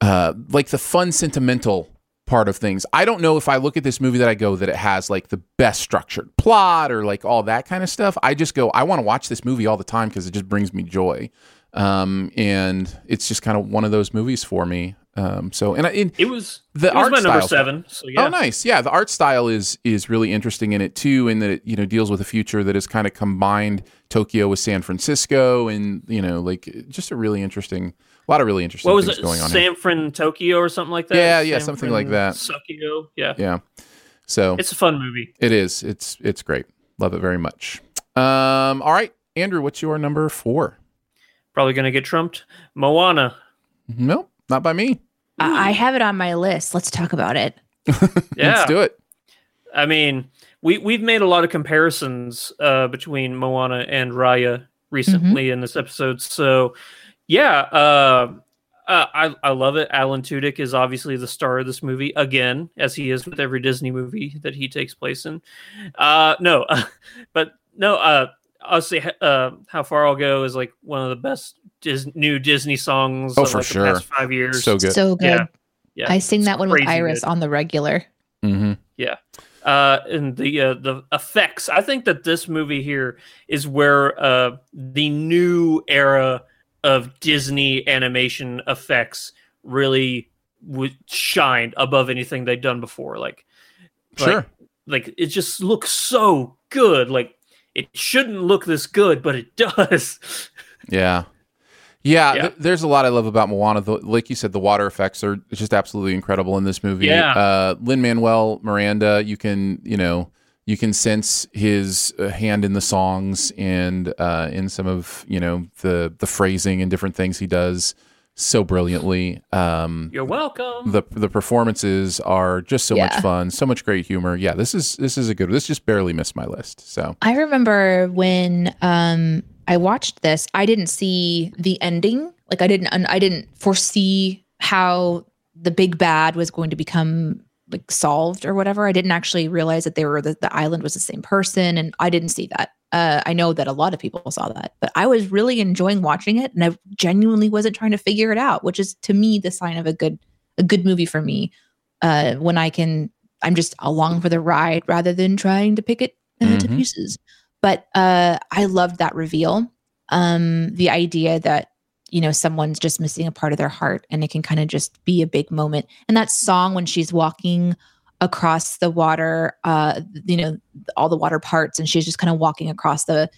uh like the fun sentimental part of things. I don't know if I look at this movie that I go that it has like the best structured plot or like all that kind of stuff. I just go I want to watch this movie all the time because it just brings me joy. Um and it's just kind of one of those movies for me. Um so and I, and It was the it was art my number seven. So yeah. Oh, nice. Yeah, the art style is is really interesting in it too, in that it you know deals with a future that is kind of combined Tokyo with San Francisco, and you know like just a really interesting, a lot of really interesting What was things it? going on. here. San Fran Tokyo or something like that? Yeah, yeah, San something like that. Tokyo. Yeah. Yeah. So It's a fun movie. it is. It's it's great. Love it very much. Um. All right, Andrew, what's your number four? Probably gonna get trumped. Moana. Nope, not by me. I, I have it on my list let's talk about it Yeah. Let's do it. I mean, we we've made a lot of comparisons uh, between Moana and Raya recently in this episode. So, yeah, uh, uh, I I love it. Alan Tudyk is obviously the star of this movie again, as he is with every Disney movie that he takes place in. Uh, no, but no. Uh, I'll say uh, "How Far I'll Go" is like one of the best Dis- new Disney songs. Oh, of, for like, sure. The past five years. So good. so good Yeah. Yeah. i sing It's that one with iris good. on the regular Mm-hmm. Yeah. Uh, and the uh, the effects. I think that this movie here is where uh, the new era of Disney animation effects really would shine above anything they'd done before. Like, like- Sure. like it just looks so good. Like it shouldn't look this good, but it does. Yeah. Yeah, Yeah. th- there's a lot I love about Moana. The, like you said, the water effects are just absolutely incredible in this movie. Yeah. Uh, Lin Manuel Miranda, you can you know you can sense his uh, hand in the songs and uh, in some of you know the the phrasing and different things he does so brilliantly. Um, You're welcome. the the performances are just so much fun, so much great humor. Yeah, this is this is a good. This just barely missed my list. So I remember when um I watched this, I didn't see the ending. Like I didn't I didn't foresee how the big bad was going to become like solved or whatever. I didn't actually realize that they were the, the island was the same person and I didn't see that. Uh, I know that a lot of people saw that, but I was really enjoying watching it and I genuinely wasn't trying to figure it out, which is to me the sign of a good a good movie for me. Uh, when I can I'm just along for the ride rather than trying to pick it uh, to Mhm. pieces but uh i loved that reveal um the idea that you know someone's just missing a part of their heart and it can kind of just be a big moment. And that song when she's walking across the water, uh, you know, all the water parts, and she's just kind of walking across the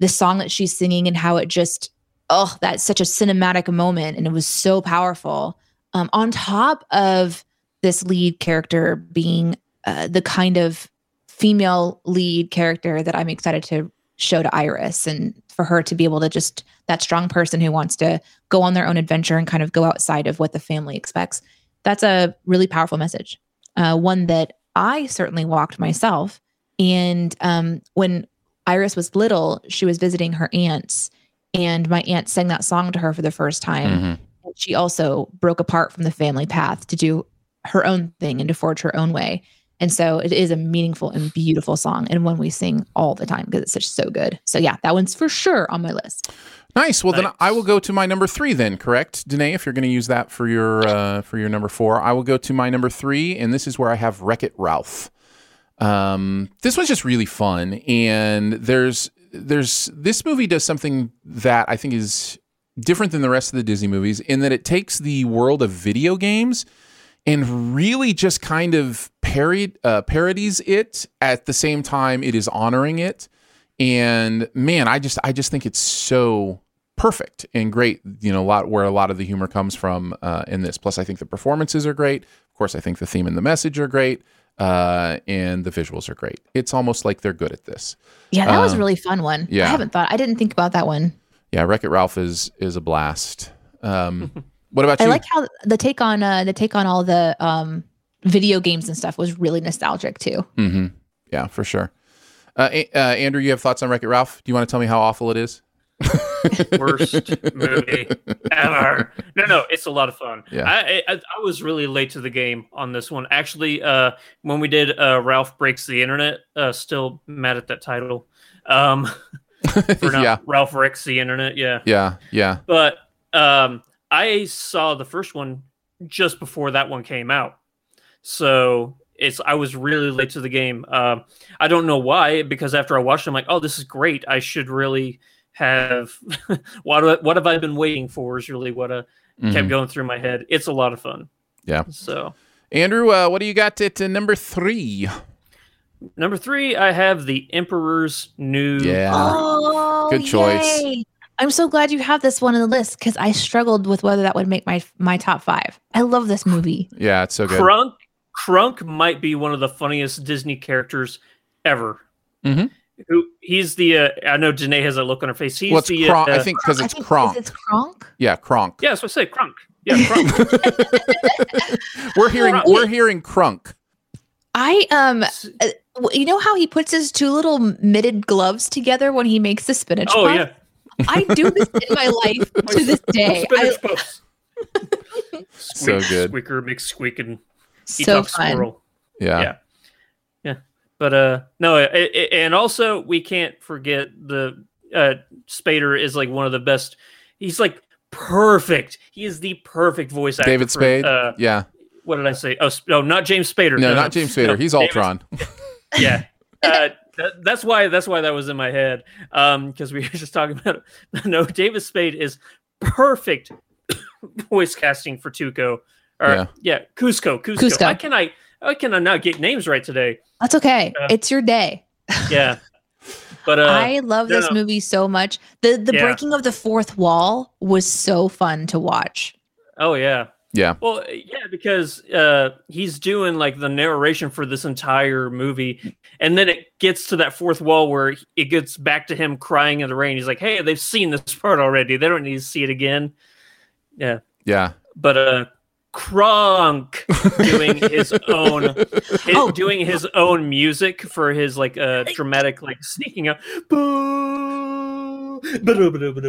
the song that she's singing and how it just oh that's such a cinematic moment and it was so powerful. Um, on top of this lead character being uh, the kind of female lead character that i'm excited to show to iris and for her to be able to just that strong person who wants to go on their own adventure and kind of go outside of what the family expects that's a really powerful message uh, one that i certainly walked myself and um, when Iris was little, she was visiting her aunts, and my aunt sang that song to her for the first time. Mm-hmm. She also broke apart from the family path to do her own thing and to forge her own way. And so it is a meaningful and beautiful song, and one we sing all the time because it's such so good. So yeah, that one's for sure on my list. Nice. Well, then I will go to my number three. Then, correct, Danae? If you're going to use that for your uh, for your number four, I will go to my number three, and this is where I have Wreck It Ralph. Um, this was just really fun, and there's there's this movie does something that I think is different than the rest of the Disney movies in that it takes the world of video games and really just kind of parodied, uh, parodies it at the same time it is honoring it. And man, I just I just think it's so perfect and great. You know, a lot where a lot of the humor comes from uh, in this. Plus, I think the performances are great. Of course, I think the theme and the message are great uh, and the visuals are great. It's almost like they're good at this. Yeah, that was a Um, really fun one. yeah. I haven't thought I didn't think about that one. Yeah, Wreck It Ralph is is a blast. Um, what about I you? like how the take on uh the take on all the um video games and stuff was really nostalgic too. mm-hmm. Yeah, for sure. Uh, A- uh, Andrew, you have thoughts on Wreck It Ralph? Do you want to tell me how awful it is? worst movie ever. No, no, it's a lot of fun. Yeah. I, I I was really late to the game on this one. Actually, uh, when we did uh, Ralph breaks the internet, uh, still mad at that title. Um, for not Yeah. Ralph breaks the internet. Yeah, Yeah, yeah. But um, I saw the first one just before that one came out, so it's I was really late to the game. Um, I don't know why because after I watched, it, I'm like, oh, this is great. I should really have what what have I been waiting for? Is really what uh, Mhm. kept going through my head. It's a lot of fun. Yeah. So Andrew, uh, what do you got at uh, number three? number three, I have the Emperor's New. Yeah. Oh, Good choice. yay. I'm so glad you have this one on the list because I struggled with whether that would make my my top five. I love this movie. Yeah, it's so good. Crunk Crunk might be one of the funniest Disney characters ever. Mhm. Who he's the uh, I know Danae has a look on her face. He's Well, the Kronk- uh, I think because it's Kronk. It's Kronk. Yeah, Kronk. Yeah, so I say Crunk. Yeah, Crunk. We're hearing Kronk. we're hearing Crunk. I um, uh, you know how he puts his two little mitted gloves together when he makes the spinach. oh puff? yeah. I do this in my life to this day. I, Spinach puffs. So Squeak, good. Squeaker makes squeak and he So talks fun. squirrel. Yeah. Yeah. Yeah. But uh no, i i and also we can't forget the uh Spader is like one of the best. He's like perfect. He is the perfect voice actor. David for, Spade. uh, yeah. what did I say? Oh, Sp- no, not James Spader. No, not James Spader. No, He's David- Ultron. Yeah. Uh, that, that's why that's why that was in my head. Um, because we were just talking about no, David Spade is perfect voice casting for Tuco. Or Yeah. yeah, Kuzco. Kuzco. Kuzco. Why can I why can I not get names right today? that's okay. Uh, it's your day. Yeah. But uh I love no, this no. movie so much. The the Yeah. breaking of the fourth wall was so fun to watch. Oh yeah. Yeah. Well, yeah, because uh, he's doing like the narration for this entire movie, and then it gets to that fourth wall where it gets back to him crying in the rain. He's like, "Hey, they've seen this part already. They don't need to see it again." Yeah, Yeah. but uh, Kronk doing his own, his, Oh. doing his own music for his like uh dramatic like sneaking up.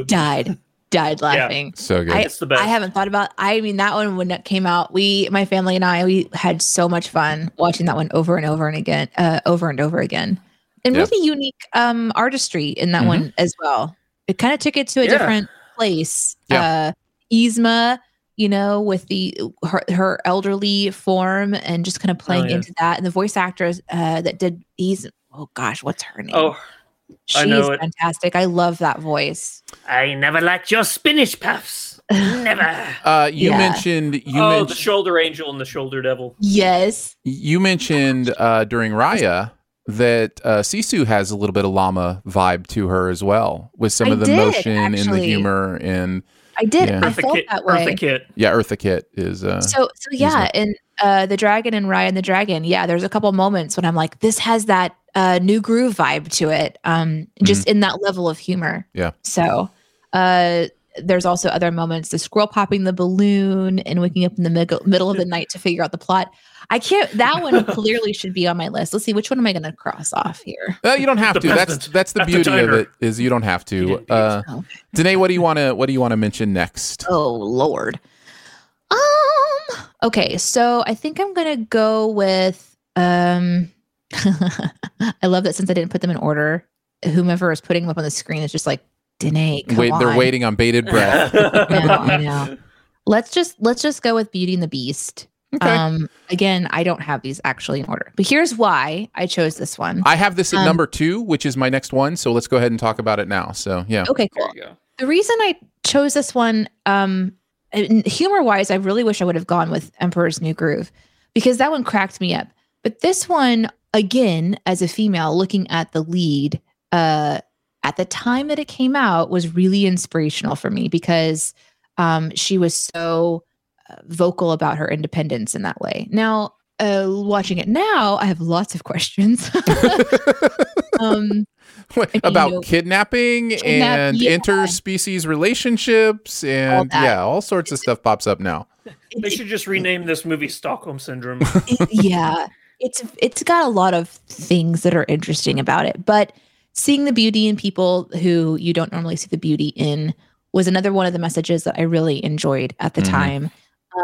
Died, died laughing. So good. I, It's the best. I haven't thought about. I mean, that one when it came out, we, my family and I, we had so much fun watching that one over and over and again, uh, over and over again, and Yeah. really unique um artistry in that Mhm. one as well. It kind of took it to a Yeah. different place. Yeah. Uh, Yzma, you know, with the her, her elderly form and just kind of playing Oh, yeah. into that, and the voice actors uh, that did these. Oh gosh, what's her name? Oh, I she's know it. fantastic. I love that voice. I never liked your spinach puffs. Never. Uh, you Yeah. mentioned you oh, the shoulder angel and the shoulder devil. Yes. you mentioned uh, during Raya that uh, Sisu has a little bit of llama vibe to her as well, with some I of the did, motion and the humor and I did. Yeah. I Eartha felt Kitt. that way. Eartha Kitt. yeah, Eartha Kitt is uh, So so yeah, and uh the dragon and Ryan the dragon, yeah, there's a couple moments when I'm like, this has that uh new groove vibe to it. Um just in that level of humor. yeah. So uh there's also other moments, the squirrel popping the balloon and waking up in the middle middle of the night to figure out the plot. I can't that one clearly should be on my list. Let's see which one am I gonna cross off here? Uh, you don't have The to. That's peasant. that's the That's the beauty of it is you don't have to. Uh, Danae, what do you want to what do you want to mention next? Oh Lord. Um okay, so I think I'm gonna go with um I love that since I didn't put them in order, whomever is putting them up on the screen is just like Danae. Come Wait, on. they're waiting on bated breath. I know, I know. Let's just let's just go with Beauty and the Beast. Okay. Um again, I don't have these actually in order. But here's why I chose this one. I have this at Um, number two, which is my next one. So let's go ahead and talk about it now. So yeah. Okay, There cool. you go. the reason I chose this one, um, humor wise, I really wish I would have gone with Emperor's New Groove because that one cracked me up. But this one, again, as a female looking at the lead, uh, at the time that it came out, was really inspirational for me because um, she was so uh, vocal about her independence in that way. Now, uh, watching it now, I have lots of questions. um, What, you about know, kidnapping kidnap- and yeah. interspecies relationships and that. yeah, all sorts of stuff pops up now. They should just rename this movie Stockholm Syndrome. yeah it's it's got a lot of things that are interesting about it but seeing the beauty in people who you don't normally see the beauty in was another one of the messages that i really enjoyed at the Mhm. time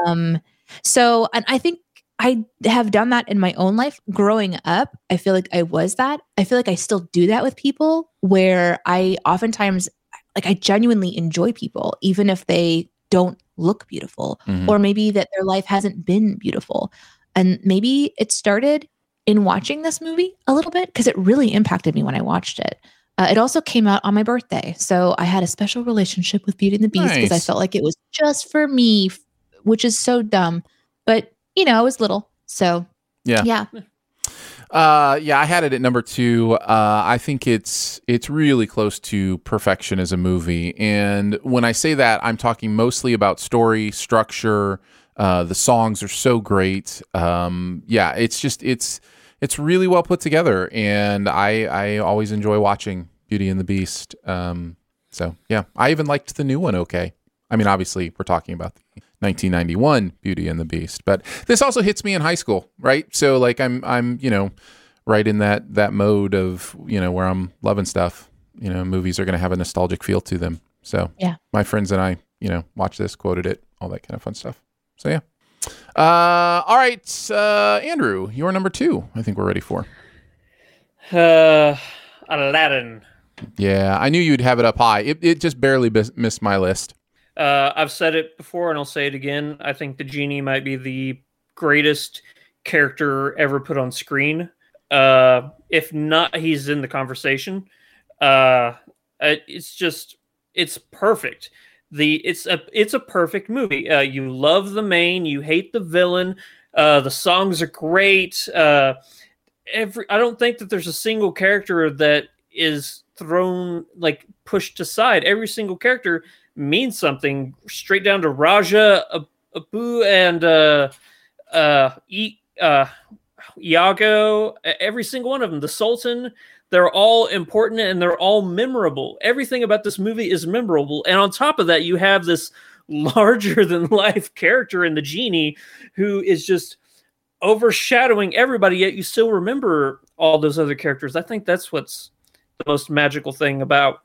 um so and i think i have done that in my own life growing up i feel like i was that i feel like i still do that with people where i oftentimes like i genuinely enjoy people even if they don't look beautiful Mhm. or maybe that their life hasn't been beautiful and maybe it started in watching this movie a little bit because it really impacted me when I watched it. Uh, it also came out on my birthday. So I had a special relationship with Beauty and the Beast because I felt like it was just for me, which is so dumb. But, you know, I was little. So, Yeah. yeah. Uh, yeah, I had it at number two. Uh, I think it's it's really close to perfection as a movie, and when I say that, I'm talking mostly about story structure. Uh, the songs are so great. Um, yeah, it's just it's it's really well put together, and I I always enjoy watching Beauty and the Beast. Um, so yeah, I even liked the new one. Okay, I mean, obviously we're talking about the 1991 Beauty and the Beast, but this also hits me in high school, right? So like I'm I'm you know right in that that mode of you know where I'm loving stuff. You know, movies are going to have a nostalgic feel to them. So Yeah. my friends and I, you know, watched this, quoted it, all that kind of fun stuff. So yeah. Uh, all right, uh, Andrew, you're number two. I think we're ready for. Uh, Aladdin. Yeah, I knew you'd have it up high. It, it just barely bis- missed my list. Uh, I've said it before and I'll say it again. I think the genie might be the greatest character ever put on screen. Uh, if not, he's in the conversation. Uh, it's just it's perfect. The it's a it's a perfect movie. Uh, you love the main, you hate the villain. Uh, the songs are great. Uh, every I don't think that there's a single character that is thrown like pushed aside. Every single character means something. Straight down to Rajah, Ab- Abu, and uh, uh, e- uh, Iago. Every single one of them. The Sultan. They're all important and they're all memorable. Everything about this movie is memorable. And on top of that, you have this larger than life character in the genie who is just overshadowing everybody yet you still remember all those other characters i think that's what's the most magical thing about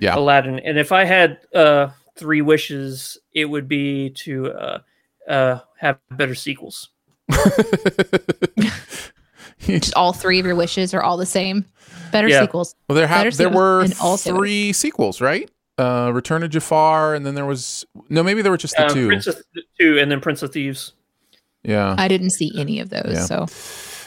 Yeah. aladdin and if i had uh three wishes it would be to uh uh have better sequels Just all three of your wishes are all the same. Better Yeah. sequels. Well, there have there were and three sequels, right? Uh, Return of Jafar, and then there was no, maybe there were just the Uh, two. prince of two and then prince of thieves yeah, I didn't see any of those. Yeah. So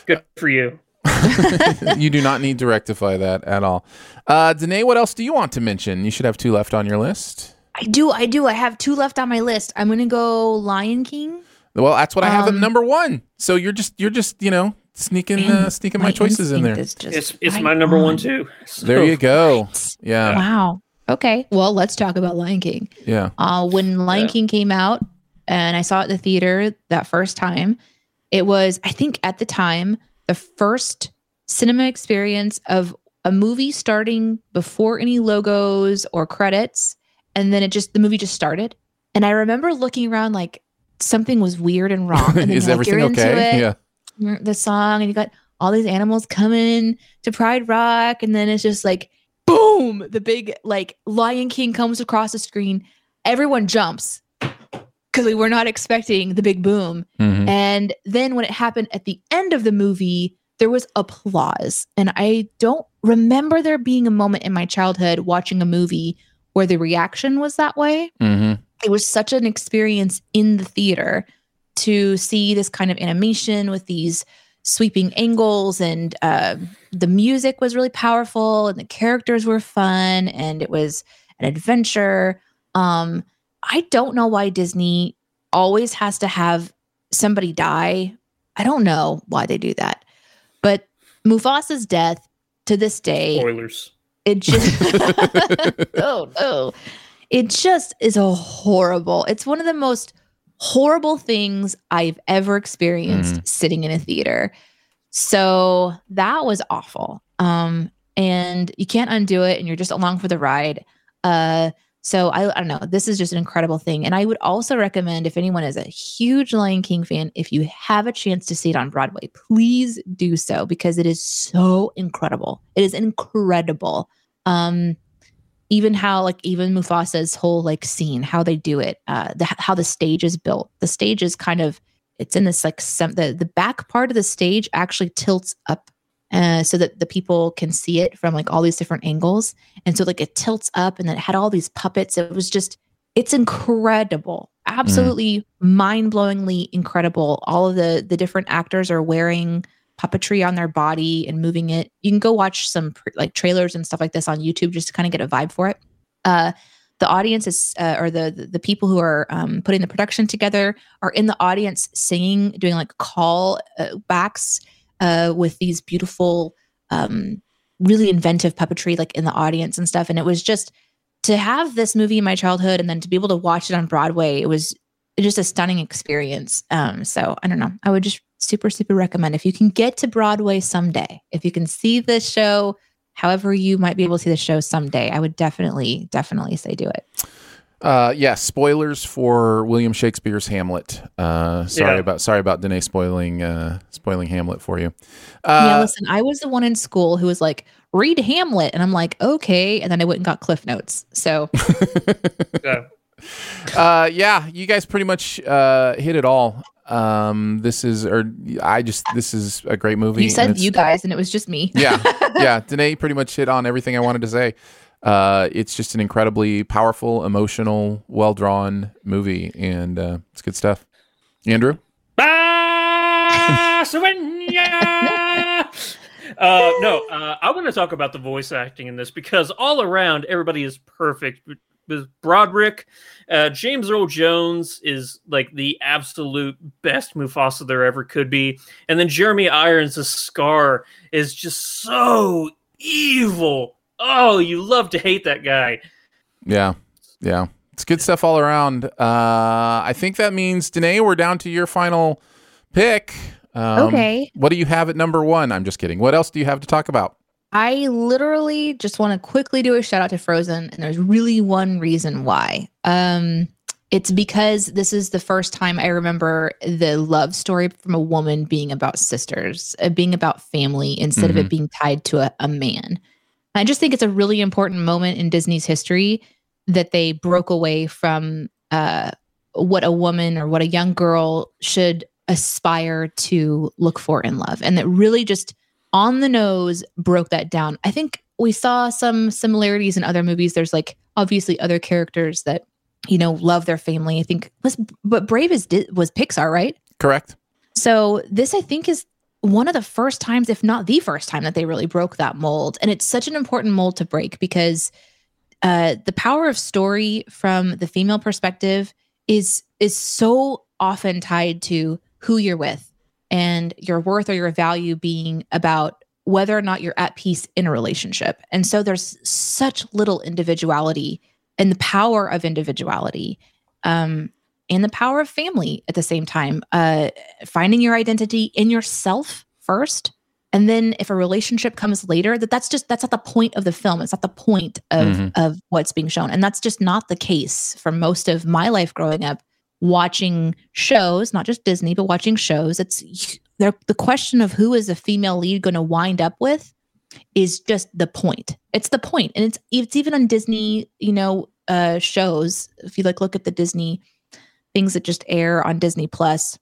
good for you you do not need to rectify that at all. Uh, Danae, what else do you want to mention? You should have two left on your list. I do, I do. I have two left on my list. I'm gonna go Lion King. Well, that's what I have at Um, number one. So you're just you're just you know sneaking uh, sneaking my, my choices in there. instinct just It's it's right my number one on. too. There you So- go. Yeah, Wow. Okay. Well, let's talk about Lion King. yeah. Uh, when Lion Yeah. King came out and I saw it at the theater that first time, it was, I think at the time, the first cinema experience of a movie starting before any logos or credits. And then it just, the movie just started. And I remember looking around like something was weird and wrong. And then Is like, everything you're into okay? it, Yeah. The song, and you got all these animals coming to Pride Rock. And then it's just like, boom, the big like Lion King comes across the screen. Everyone jumps because we were not expecting the big boom. Mhm. And then when it happened at the end of the movie, there was applause. And I don't remember there being a moment in my childhood watching a movie where the reaction was that way. hmm It was such an experience in the theater to see this kind of animation with these sweeping angles and uh, the music was really powerful and the characters were fun and it was an adventure. Um i don't know why disney always has to have somebody die. I don't know why they do that. But mufasa's death to this day Spoilers. it just oh no it just is a horrible it's one of the most horrible things i've ever experienced sitting in a theater. So that was awful. Um and you can't undo it and you're just along for the ride. Uh so I, I don't know. This is just an incredible thing. And i would also recommend if anyone is a huge lion king fan if you have a chance to see it on broadway please do so because it is so incredible. It is incredible. Um even how like even mufasa's whole like scene how they do it uh the, how the stage is built. The stage is kind of it's in this like some the, the back part of the stage actually tilts up uh, so that the people can see it from like all these different angles. And so like it tilts up and then it had all these puppets. It was just it's incredible. Absolutely mind-blowingly incredible. All of the the different actors are wearing puppetry on their body and moving it. You can go watch some like trailers and stuff like this on youtube just to kind of get a vibe for it. Uh the audience is uh, or the, the the people who are um, putting the production together are in the audience singing doing like call uh, backs uh, with these beautiful um, really inventive puppetry like in the audience and stuff. And it was just to have this movie in my childhood and then to be able to watch it on broadway it was just a stunning experience. Um, so i don't know. I would just super super recommend if you can get to broadway someday if you can see the show however you might be able to see the show someday i would definitely definitely say do it Uh, yeah, spoilers for William Shakespeare's Hamlet. Uh, sorry Yeah. about sorry about Danae spoiling uh, spoiling Hamlet for you. Uh, yeah listen i was the one in school who was like read hamlet and i'm like okay and then i went and got cliff notes so Yeah. uh, yeah, you guys pretty much uh, hit it all. Um, this is, or I just, this is a great movie. you said you guys and it was just me yeah, yeah. Danae pretty much hit on everything I wanted to say. Uh, it's just an incredibly powerful, emotional, well drawn movie, and uh, it's good stuff. Andrew, uh, no, uh, I want to talk about the voice acting in this because all around everybody is perfect. With Broderick, uh, James Earl Jones is like the absolute best Mufasa there ever could be, and then Jeremy Irons' Scar is just so evil. Oh, you love to hate that guy. yeah, yeah, it's good stuff all around. Uh, I think that means Danae, we're down to your final pick. Um, Okay. What do you have at number one? I'm just kidding. What else do you have to talk about? I literally just want to quickly do a shout out to Frozen, and there's really one reason why. Um, it's because this is the first time I remember the love story from a woman being about sisters, uh, being about family instead of Mhm. it being tied to a, a man. I just think it's a really important moment in Disney's history that they broke away from uh, what a woman or what a young girl should aspire to look for in love. And that really just on the nose broke that down. I think we saw some similarities in other movies. There's like obviously other characters that you know love their family. I think was but Brave is was Pixar, right? Correct. So this I think is one of the first times, if not the first time, that they really broke that mold. And it's such an important mold to break because uh, the power of story from the female perspective is is so often tied to who you're with and your worth or your value being about whether or not you're at peace in a relationship. And so there's such little individuality and the power of individuality um, and the power of family at the same time. Uh, finding your identity in yourself first. And then if a relationship comes later, that that's just that's not the point of the film. It's not the point of Mhm. of what's being shown. And that's just not the case for most of my life growing up watching shows, not just Disney, but watching shows. It's the question of who is a female lead going to wind up with is just the point. It's the point. And it's it's even on Disney, you know, uh shows. If you like look at the Disney things that just air on Disney Plus,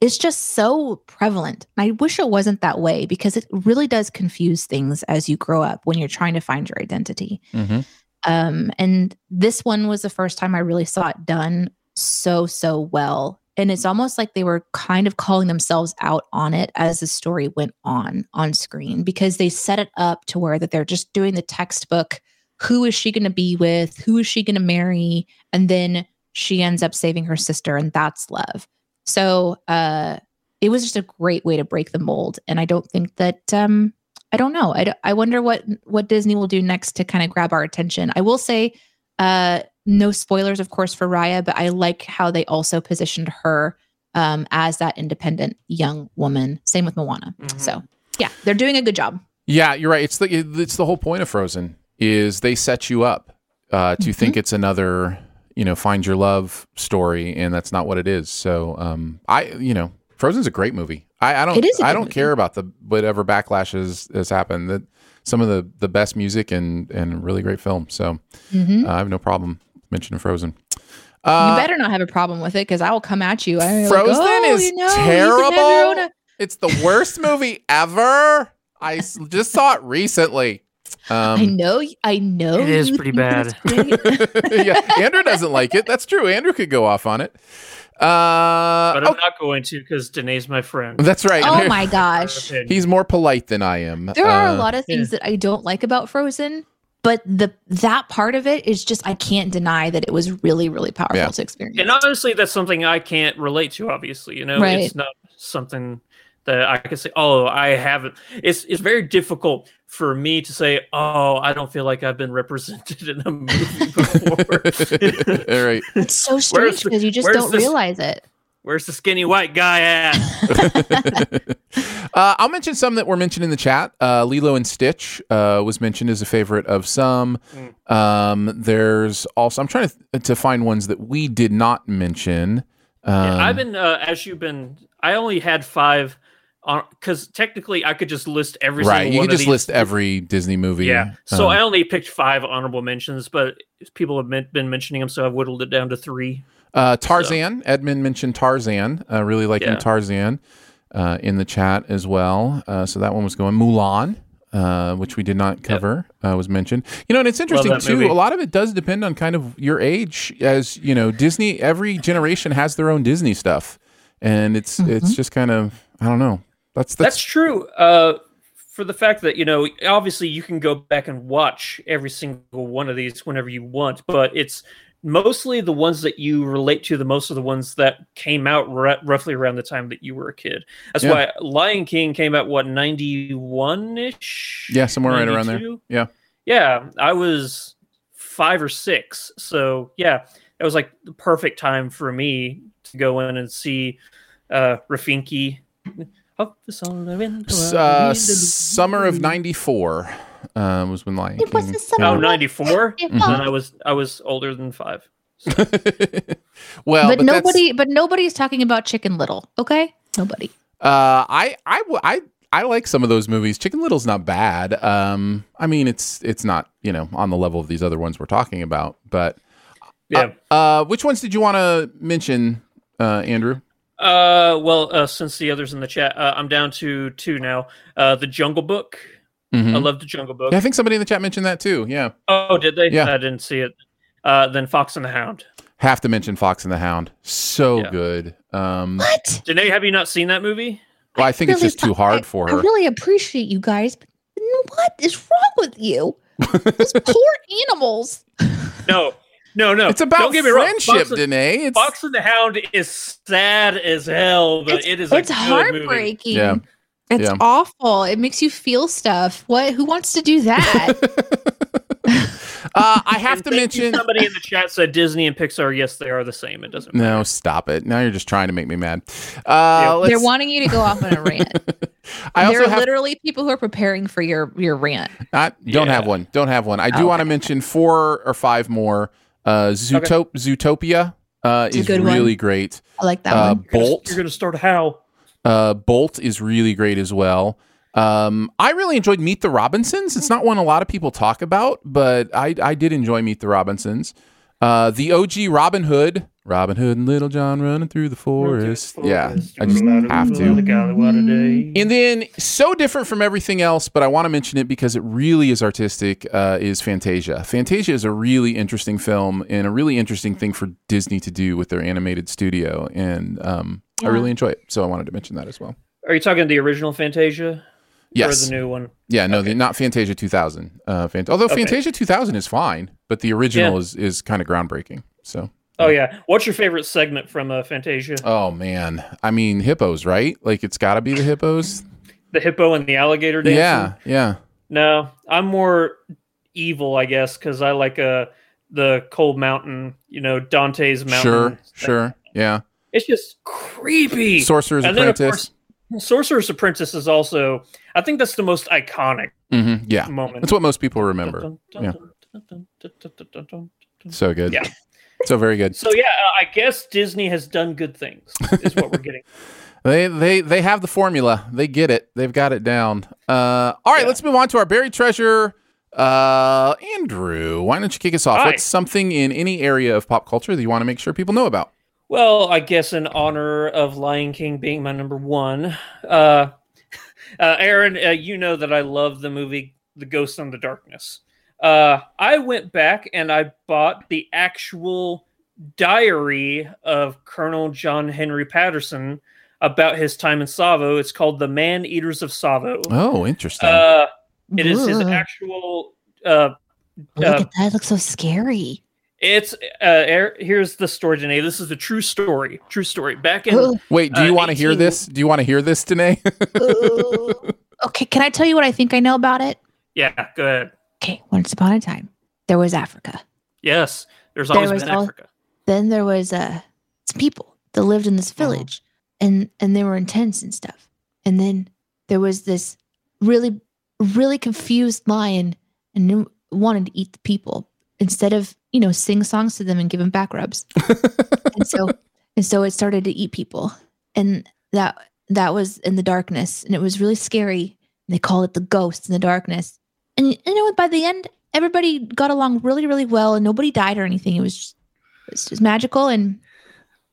it's just so prevalent. I wish it wasn't that way because it really does confuse things as you grow up when you're trying to find your identity. Mm-hmm. Um, and this one was the first time I really saw it done so, so well. And it's almost like they were kind of calling themselves out on it as the story went on on screen because they set it up to where that they're just doing the textbook who is she going to be with? Who is she going to marry? And then she ends up saving her sister, and that's love. So uh, it was just a great way to break the mold. And I don't think that um, I don't know. I, I wonder what what Disney will do next to kind of grab our attention. I will say, uh, no spoilers, of course, for Raya, but I like how they also positioned her um, as that independent young woman. Same with Moana. So yeah, they're doing a good job. Yeah, you're right. It's the it's the whole point of Frozen is they set you up uh, to think it's another you know find your love story, and that's not what it is. So um, I you know Frozen's a great movie. I, I don't It is a I don't care about the whatever backlash has, has happened. That some of the the best music and and really great film. So Mhm. uh, I have no problem mentioning Frozen. you Uh, better not have a problem with it because I will come at you. I'm like, Frozen "Oh, is you know, you can have your own- terrible. It's the worst movie ever. I s- just saw it recently. Um, I know. I know. It is pretty bad. yeah, Andrew doesn't like it. That's true. Andrew could go off on it. Uh, but I'm not going to because Danae's my friend. That's right. oh my gosh. He's more polite than I am. There are a Uh, lot of things that I don't like about Frozen, but the that part of it is just I can't deny that it was really, really powerful Yeah. to experience. And honestly, that's something I can't relate to. Obviously, you know, Right. it's not something that I can say. Oh, I haven't. It's it's very difficult for me to say. Oh, I don't feel like I've been represented in a movie before. All right. It's so strange because you just don't this- realize it. Where's the skinny white guy at? Uh, I'll mention some that were mentioned in the chat. Uh, Lilo and Stitch uh, was mentioned as a favorite of some. Um, there's also I'm trying to to find ones that we did not mention. Um, Yeah, I've been uh, as you've been. I only had five because technically I could just list every right. single You of just list every Disney movie. Yeah. So Um, I only picked five honorable mentions, but people have been mentioning them, so I've whittled it down to three. Uh, Tarzan. Edmund mentioned Tarzan. Uh, really liking Yeah. Tarzan uh, in the chat as well. Uh, so that one was going. Mulan, uh, which we did not cover, uh, was mentioned. You know, and it's interesting too. movie. A lot of it does depend on kind of your age. As you know, Disney. Every generation has their own Disney stuff, and it's it's just kind of I don't know. That's That's that's, true. Uh, for the fact that you know, obviously, you can go back and watch every single one of these whenever you want, but it's mostly the ones that you relate to. The most of the ones that came out r- roughly around the time that you were a kid. That's Yeah. why Lion King came out what ninety one ish. yeah, somewhere right around there. Yeah. Yeah, I was five or six. So yeah, it was like the perfect time for me to go in and see uh Rafiki. Up the sun, the wind, Uh, summer of '94 uh, was when Lion King. came Oh, out. 94? Mhm. Then I was I was older than five. well, but, but that's- nobody, but nobody's talking about Chicken Little. Okay, nobody. Uh, I like some of those movies. Chicken Little's not bad. Um, I mean, it's it's not you know on the level of these other ones we're talking about. But Yeah. uh, uh, which ones did you want to mention, uh, Andrew? Uh, well, uh, since the others in the chat, uh, I'm down to two now. Uh, the Jungle Book. Mhm. I love the Jungle Book. Yeah, I think somebody in the chat mentioned that too. Yeah, Oh, did they? Yeah. I didn't see it. Uh, then Fox and the Hound. have to mention Fox and the Hound. So Yeah. good. Um, What? Danae, have you not seen that movie? well, I think it's really just too thought- hard for her. I really appreciate you guys, but what is wrong with you? Those poor animals. No, no, no. It's about Don't get me wrong. friendship, Fox Danae. It's Fox and the Hound is sad as hell, but It's, it is a it's good heartbreaking. Yeah. It's Yeah. awful. It makes you feel stuff. What? Who wants to do that? uh, I have And to mention. somebody in the chat said Disney and Pixar. Yes, they are the same. It doesn't. No, stop it. Now you're just trying to make me mad. Uh, They're let's- wanting you to go off on a rant. I there also are have literally people who are preparing for your your rant. Not, don't have one. Don't have one. I do Okay. want to mention four or five more. Uh, Zootop- Zootopia uh, is good one. really great. I like that uh, one. Bolt. You're gonna start a howl. Uh, Bolt is really great as well. Um, I really enjoyed Meet the Robinsons. It's not one a lot of people talk about, but I, I did enjoy Meet the Robinsons. Uh, the OG Robin Hood, Robin Hood and Little John running through the forest. Yeah, I just have to. And then, so different from everything else, but I want to mention it because it really is artistic, uh, is Fantasia. Fantasia is a really interesting film and a really interesting thing for Disney to do with their animated studio. And um, I really enjoy it. So I wanted to mention that as well. Are you talking the original Fantasia? Yes. Or the new one? Yeah, no, the, not Fantasia 2000. Uh, Fant- although Okay. Fantasia 2000 is fine, but the original Yeah. is, is kind of groundbreaking. So, Oh yeah. What's your favorite segment from uh, Fantasia? oh man. I mean, hippos, right? Like, it's got to be the hippos. The hippo and the alligator dancing. Yeah, yeah. No, I'm more evil, I guess, because I like uh the cold mountain. You know, Dante's mountain. Sure, sure. Yeah. It's just creepy. Sorcerer's And Apprentice. course, Sorcerer's Apprentice is also. I think that's the most iconic. hmm Yeah. Moment. That's what most people remember. Yeah. So good. Yeah. So very good. So yeah, uh, I guess Disney has done good things. Is what we're getting. They they they have the formula. They get it. They've got it down. Uh, all right, let's move on to our buried treasure. Uh, Andrew, why don't you kick us off? Hi. What's something in any area of pop culture that you want to make sure people know about? Well, I guess in honor of Lion King being my number one, uh, uh, Aaron, uh, you know that I love the movie The Ghost in the Darkness. Uh, I went back and I bought the actual diary of Colonel John Henry Patterson about his time in Tsavo. It's called The Man Eaters of Tsavo. Oh, interesting. Uh, it is his actual. Uh, Look uh, at that. It looks so scary. It's uh, er- here's the story, Danae. This is a true story. True story. Back in Wait, do you uh, want to hear this? Do you want to hear this, Danae? Okay, can I tell you what I think I know about it? Yeah, go ahead. Okay, once upon a time, there was Africa. Yes, there's There always was been al- Africa. Then there was uh some people that lived in this village, and and they were in tents and stuff. And then there was this really really confused lion, and knew, wanted to eat the people instead of you know sing songs to them and give them back rubs. and so and so it started to eat people, and that that was in the darkness, and it was really scary. And they called it the ghost in the darkness. And you know, by the end, everybody got along really, really well, and nobody died or anything. It was just, it was just magical, and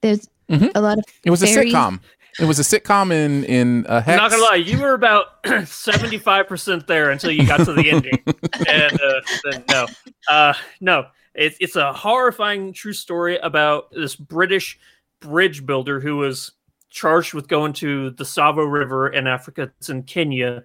there's a lot of. Mm-hmm. It was a sitcom. It was a sitcom in in a I'm hex. not gonna lie, you were about 75 percent there until you got to the ending, and uh, then no, uh, no, it's it's a horrifying true story about this British bridge builder who was charged with going to the Tsavo River in Africa. It's in Kenya,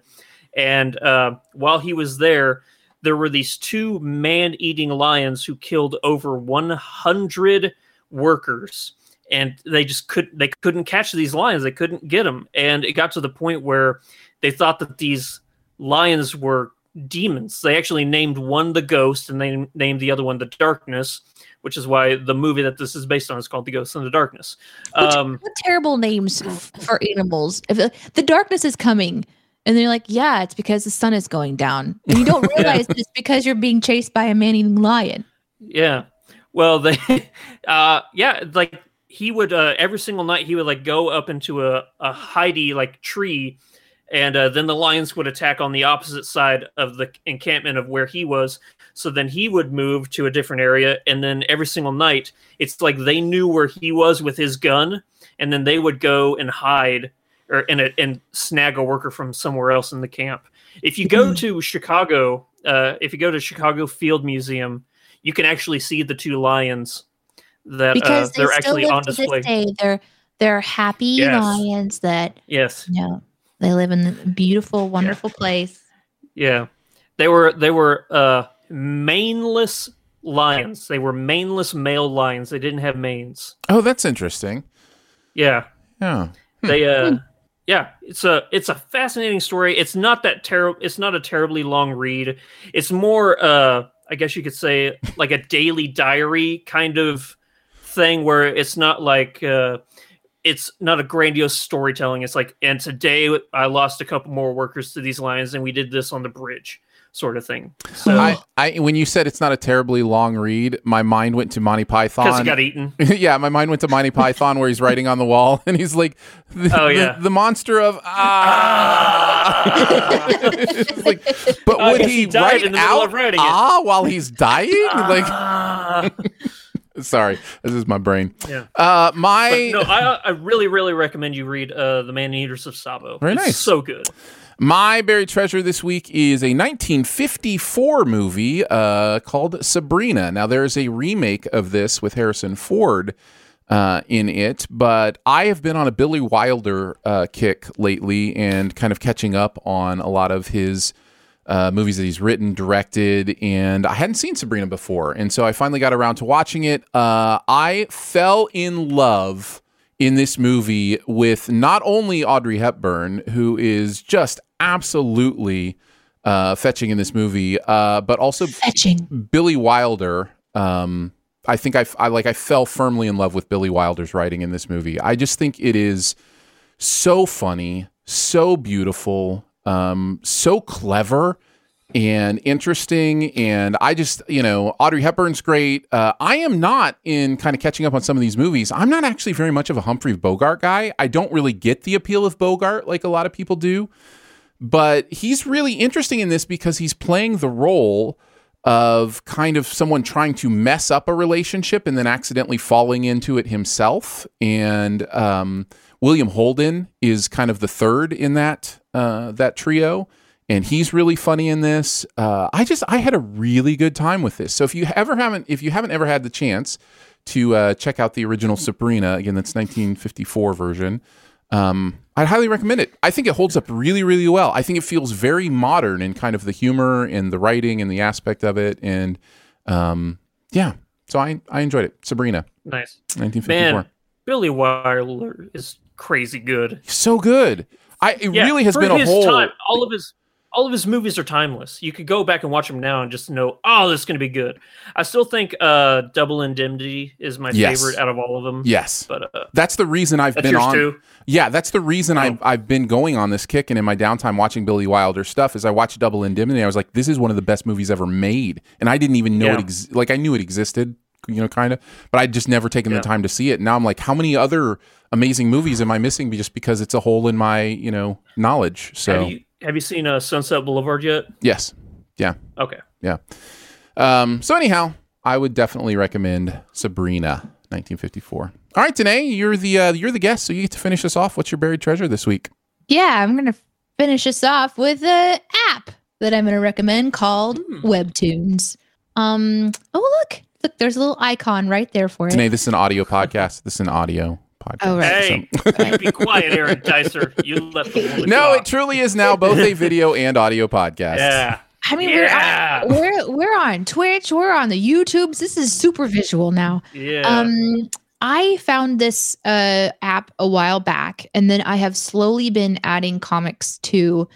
and uh, while he was there, there were these two man-eating lions who killed over 100 workers and they just could they couldn't catch these lions they couldn't get them and it got to the point where they thought that these lions were demons they actually named one the ghost and they named the other one the darkness which is why the movie that this is based on is called the ghost in the darkness um What terrible names for animals. If uh, the darkness is coming, and they're like, "Yeah, it's because the sun is going down," and you don't realize it's because you're being chased by a man-eating lion. Yeah. Well, they, uh, yeah, like he would uh, every single night he would like go up into a a hidey like tree, and uh, then the lions would attack on the opposite side of the encampment of where he was. So then he would move to a different area, and then every single night it's like they knew where he was with his gun, and then they would go and hide or and and snag a worker from somewhere else in the camp. If you go to Chicago, uh, if you go to Chicago Field Museum, you can actually see the two lions that uh, Because they they're still actually live on to display. this day. They're they're happy Yes. lions that Yes, you know they live in a beautiful, wonderful place. yeah. They were they were uh, maneless lions. They were maneless male lions. They didn't have manes. Oh, that's interesting. Yeah. Yeah. They uh yeah, it's a it's a fascinating story. It's not that terrible it's not a terribly long read. It's more uh I guess you could say like a daily diary kind of thing where it's not like uh it's not a grandiose storytelling. It's like and today I lost a couple more workers to these lions and we did this on the bridge sort of thing. So I, I when you said it's not a terribly long read, my mind went to Monty Python. because he got eaten. yeah, my mind went to Monty Python where he's writing on the wall and he's like, the, Oh, yeah. the, monster of ah. It's like, but I would he, he died write the out of writing it. ah while he's dying? like, Ah. Sorry, this is my brain. Yeah. Uh, my But no, I I really really recommend you read uh the Man Eaters of Tsavo. Very It's nice. so good. My buried treasure this week is a 1954 movie uh, called Sabrina. Now, there's a remake of this with Harrison Ford uh, in it, but I have been on a Billy Wilder uh, kick lately and kind of catching up on a lot of his uh, movies that he's written, directed, and I hadn't seen Sabrina before. And so I finally got around to watching it. Uh, I fell in love in this movie with not only Audrey Hepburn, who is just absolutely uh, fetching in this movie, uh, but also fetching Billy Wilder. Um, I think I, I like I fell firmly in love with Billy Wilder's writing in this movie. I just think it is so funny, so beautiful, um, so clever and interesting. And I just, you know, Audrey Hepburn's great. Uh, I am not in kind of catching up on some of these movies. I'm not actually very much of a Humphrey Bogart guy. I don't really get the appeal of Bogart like a lot of people do. But he's really interesting in this because he's playing the role of kind of someone trying to mess up a relationship and then accidentally falling into it himself. And um, William Holden is kind of the third in that uh, that trio, and he's really funny in this. Uh, I just I had a really good time with this. So if you ever haven't if you haven't ever had the chance to uh, check out the original Sabrina, again that's 1954 version. Um, I'd highly recommend it. I think it holds up really, really well. I think it feels very modern in kind of the humor and the writing and the aspect of it. And um, yeah, so I I enjoyed it. Sabrina, Nice. 1954. Man, Billy Wilder is crazy good. So good. I it Yeah, really has been a whole. time. All of his all of his movies are timeless. You could go back and watch them now and just know, oh, this is going to be good. I still think uh, Double Indemnity is my Yes. favorite out of all of them. Yes. but uh, That's the reason I've been on. too? Yeah, that's the reason Oh. I've I've been going on this kick and in my downtime watching Billy Wilder stuff. Is I watched Double Indemnity. I was like, this is one of the best movies ever made, and I didn't even know Yeah. it. Ex- like I knew it existed, you know, kind of, but I'd just never taken Yeah. the time to see it. Now I'm like, how many other amazing movies am I missing just because it's a hole in my you know knowledge? So have you have you seen uh, Sunset Boulevard yet? yes, yeah, Okay. yeah. Um, so anyhow, I would definitely recommend Sabrina, 1954. All right, Danae, you're the uh, you're the guest, so you get to finish us off. What's your buried treasure this week? Yeah, I'm gonna finish this off with an app that I'm gonna recommend called Hmm. Webtoons. Um, oh look, look, there's a little icon right there for it. Today, this is an audio podcast. This is an audio podcast. Oh, right. Hey, you be quiet, Aaron Dicer. You let the woman No, talk. it truly is now both a video and audio podcast. Yeah. I mean, Yeah. we're, on, we're we're on Twitch, we're on the YouTubes. This is super visual now. Yeah. Um, I found this uh app a while back, and then I have slowly been adding comics to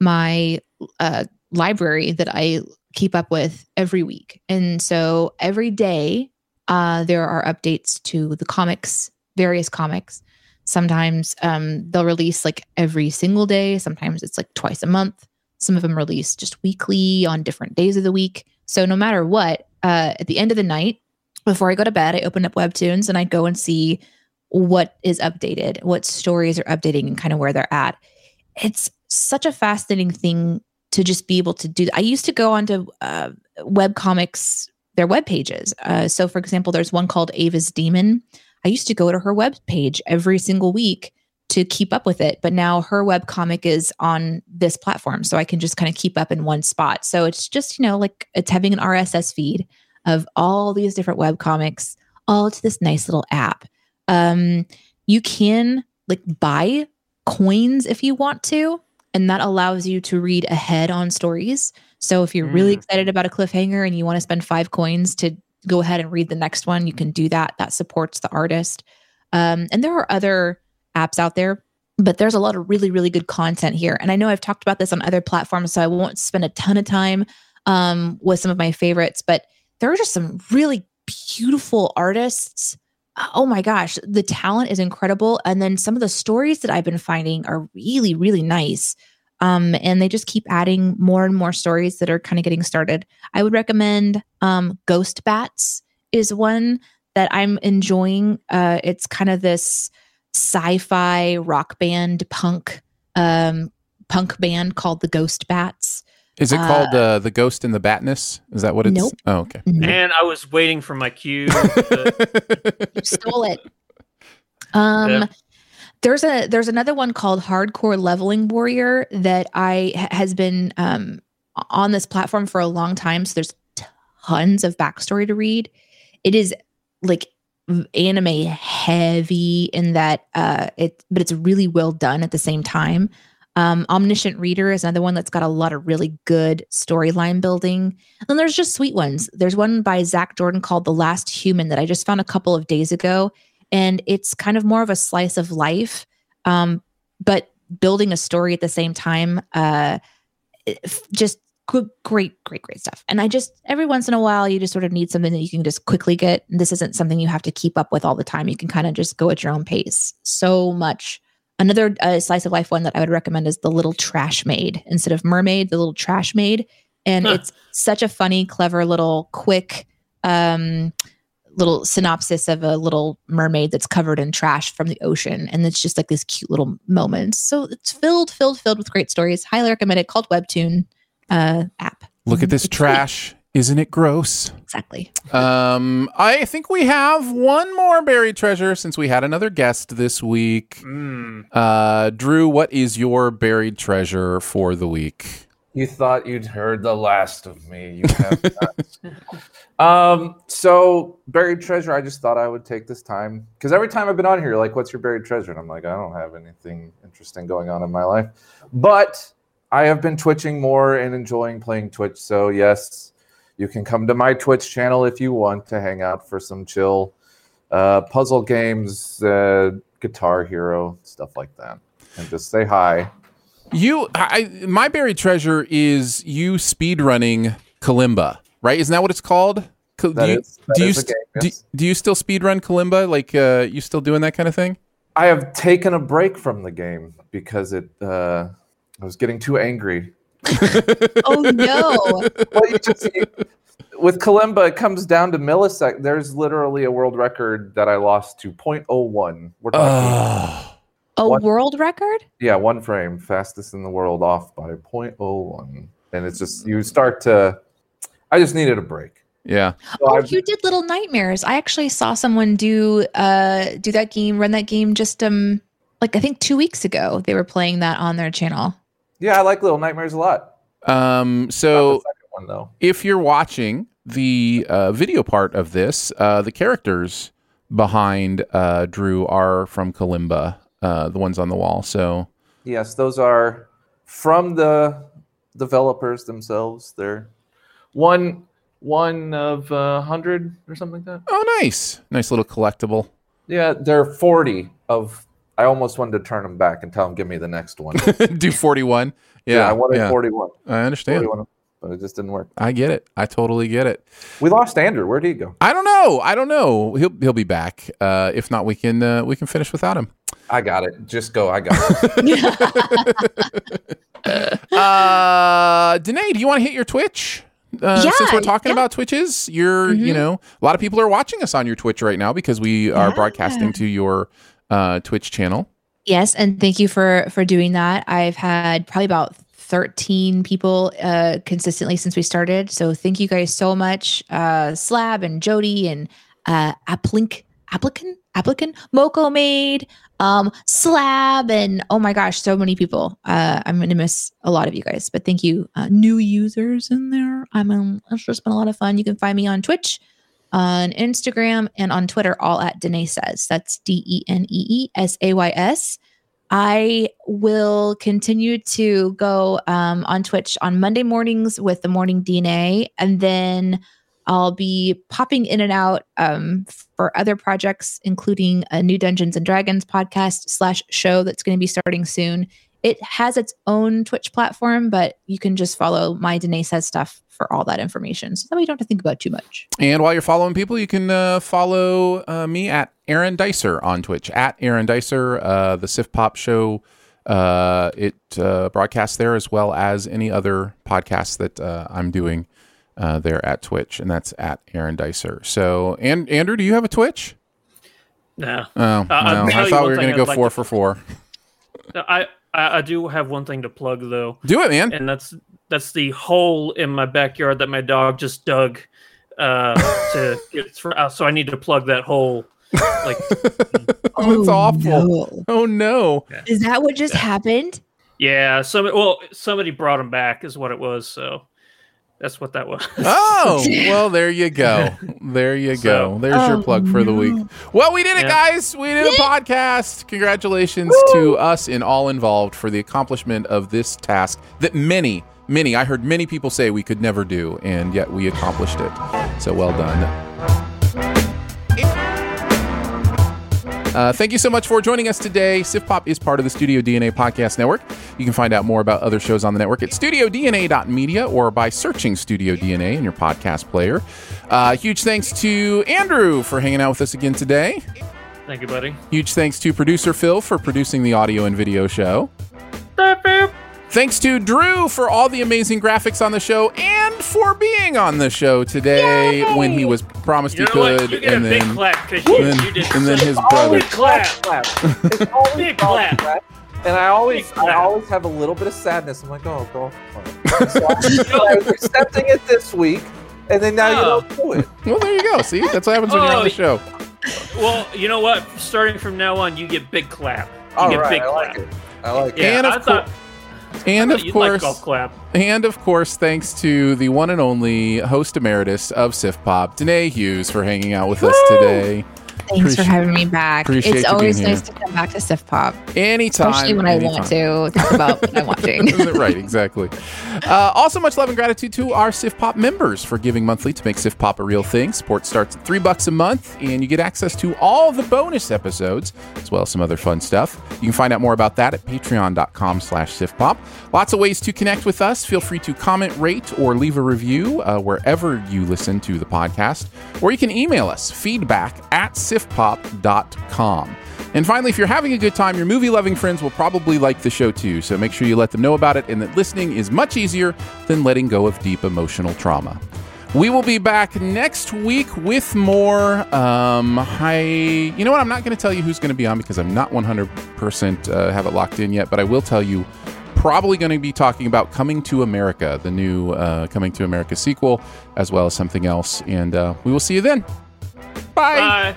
my uh library that I keep up with every week. And so every day, uh, there are updates to the comics, various comics. Sometimes um, they'll release like every single day. Sometimes it's like twice a month. Some of them release just weekly on different days of the week. So no matter what, uh, at the end of the night, before I go to bed, I open up Webtoons and I go and see what is updated, what stories are updating, and kind of where they're at. It's such a fascinating thing to just be able to do. I used to go onto uh, web comics, their web pages. Uh, so, for example, there's one called Ava's Demon. I used to go to her web page every single week to keep up with it, but now her web comic is on this platform, so I can just kind of keep up in one spot. So it's just you know like it's having an RSS feed of all these different web comics all to this nice little app. Um, you can like buy coins if you want to, and that allows you to read ahead on stories. So if you're really Mm. excited about a cliffhanger and you want to spend five coins to go ahead and read the next one, you can do that. That supports the artist. Um, and there are other apps out there, but there's a lot of really, really good content here. And I know I've talked about this on other platforms, so I won't spend a ton of time um, with some of my favorites, but there are just some really beautiful artists. Oh my gosh, the talent is incredible. And then some of the stories that I've been finding are really, really nice. Um, and they just keep adding more and more stories that are kind of getting started. I would recommend um, Ghost Bats is one that I'm enjoying. Uh, it's kind of this sci-fi rock band punk um, punk band called the Ghost Bats. Is it Uh, called uh, the Ghost in the Batness? Is that what it's? Nope. Oh, okay. And I was waiting for my cue. to- You stole it. Um, Yeah. there's a there's another one called Hardcore Leveling Warrior that I ha- has been um on this platform for a long time. So there's tons of backstory to read. It is like anime heavy in that uh it but it's really well done at the same time. Um, Omniscient Reader is another one that's got a lot of really good storyline building. And then there's just sweet ones. There's one by Zach Jordan called The Last Human that I just found a couple of days ago. And it's kind of more of a slice of life, um, but building a story at the same time. Uh, just good, great, great, great stuff. And I just, every once in a while, you just sort of need something that you can just quickly get. This isn't something you have to keep up with all the time. You can kind of just go at your own pace. So much Another uh, slice of life one that I would recommend is The Little Trash Maid. Instead of Mermaid, The Little Trash Maid. And Huh. it's such a funny, clever little quick um, little synopsis of a little mermaid that's covered in trash from the ocean. And it's just like these cute little moments. So it's filled, filled, filled with great stories. Highly recommend it. Called Webtoon uh, app. Look at this trash. Isn't it gross? Exactly. Um, I think we have one more buried treasure since we had another guest this week. Mm. Uh, Drew, what is your buried treasure for the week? You thought you'd heard the last of me. You have not. um, so buried treasure. I just thought I would take this time because every time I've been on here, you're like, "What's your buried treasure?" And I'm like, "I don't have anything interesting going on in my life," but I have been twitching more and enjoying playing Twitch. So yes, you can come to my Twitch channel if you want to hang out for some chill uh, puzzle games, uh, Guitar Hero, stuff like that, and just say hi. You, I, my buried treasure is you speed running Kalimba, right? Isn't that what it's called? That do you, is- do, you st- game, do, do you still speed run Kalimba? Like, uh, you still doing that kind of thing? I have taken a break from the game because it uh, I was getting too angry. Oh no. well, you just, you- with Kalimba, it comes down to millisecond. There's literally a world record that I lost to 0.01. We're talking, A What? world record? yeah, one frame, fastest in the world, off by 0.01. And it's just you start to. I just needed a break. Yeah. So Oh, I've- you did Little Nightmares. I actually saw someone do uh do that game, run that game just um like I think two weeks ago. They were playing that on their channel. Yeah, I like Little Nightmares a lot. Um, so one though. if you're watching the uh, video part of this, uh, the characters behind uh, Drew are from Kalimba, uh, the ones on the wall. So Yes, those are from the developers themselves. They're one one of a hundred or something like that. Oh, nice, nice little collectible. Yeah, they're forty of. I almost wanted to turn him back and tell him, give me the next one. Do 41. Yeah, I wanted yeah. forty-one. I understand. 41, but it just didn't work. I get it. I totally get it. We lost Andrew. Where'd he go? I don't know. I don't know. He'll he'll be back. Uh, if not, we can uh, we can finish without him. I got it. Just go. I got it. Uh, Danae, do you want to hit your Twitch? Uh, since we're talking yeah. about Twitches, you're you Mhm. know a lot of people are watching us on your Twitch right now because we are Yeah. broadcasting to your uh, Twitch channel. Yes, and thank you for for doing that. I've had probably about 13 people uh consistently since we started. So thank you guys so much. Uh Slab and Jody and uh Applink applicant applicant Moko made um slab and oh my gosh so many people uh i'm gonna miss a lot of you guys but thank you uh, new users in there i'm um, it's just been a lot of fun you can find me on twitch on instagram and on twitter all at danae says that's E d-e-n-e-e-s-a-y-s I will continue to go um, on Twitch on Monday mornings with the morning DNA, and then I'll be popping in and out um, for other projects, including a new Dungeons and Dragons podcast slash show that's going to be starting soon. It has its own Twitch platform, but you can just follow my Danae says stuff for all that information, so that way you don't have to think about too much. And while you're following people, you can uh, follow uh, me at Aaron Dicer on Twitch at Aaron Dicer. Uh, the Sift Pop Show uh, it uh, broadcasts there as well as any other podcasts that uh, I'm doing uh, there at Twitch, and that's at Aaron Dicer. So, and Andrew, do you have a Twitch? No. Oh, Uh, I'll well, tell I you thought we were going to go like four to- for four. I, I I do have one thing to plug though. Do it, man. And that's that's the hole in my backyard that my dog just dug uh, to get through. uh, So I need to plug that hole. Like, Oh, it's awful. no. Oh no. Is that what just happened? yeah, some well, somebody brought him back, is what it was. So that's what that was. Oh, well, there you go. There you go. So- There's your Oh, plug for the week. Well, we did it, Yeah. guys. We did a podcast. Congratulations to us and all involved for the accomplishment of this task that many, many, I heard many people say we could never do, and yet we accomplished it. So well done. Uh, thank you so much for joining us today. Sift Pop is part of the Studio DNA Podcast Network. You can find out more about other shows on the network at studiodna.media or by searching Studio DNA in your podcast player. Uh, huge thanks to Andrew for hanging out with us again today. Thank you, buddy. Huge thanks to producer Phil for producing the audio and video show. Thanks to Drew for all the amazing graphics on the show and for being on the show today when he was promised You he know what? could, You get a and big then clap because you, then- you did. and then his brother. Big clap. clap. It's always Big clap. clap. And I always, I always have a little bit of sadness. I'm like, oh, golf clap. So I, so I was accepting it this week, and then now you Oh. don't do it. Well, there you go. See, that's what happens when you're on the Oh, show. Well, you know what? Starting from now on, you get big clap. You All get right, big I clap. like it. I like Yeah, And of I thought. And of like course, clap. and of course, thanks to the one and only host emeritus of Sift Pop, Danae Hughes, for hanging out with us today. Thanks for having me back. It's always nice to come back to Sift Pop, Anytime, especially when I want to talk about what I'm watching. right, exactly. Uh, also, much love and gratitude to our Sift Pop members for giving monthly to make Sift Pop a real thing. Support starts at three bucks a month, and you get access to all the bonus episodes, as well as some other fun stuff. You can find out more about that at patreon.com slash siftpop. Lots of ways to connect with us. Feel free to comment, rate, or leave a review uh, wherever you listen to the podcast. Or you can email us, feedback at siftpop.com. And finally, if you're having a good time, your movie loving friends will probably like the show too. So make sure you let them know about it and that listening is much easier than letting go of deep emotional trauma. We will be back next week with more. Um, I, you know what? I'm not going to tell you who's going to be on because I'm not 100% uh, have it locked in yet, but I will tell you probably going to be talking about Coming to America, the new uh, Coming to America sequel, as well as something else. And uh, we will see you then. Bye. Bye.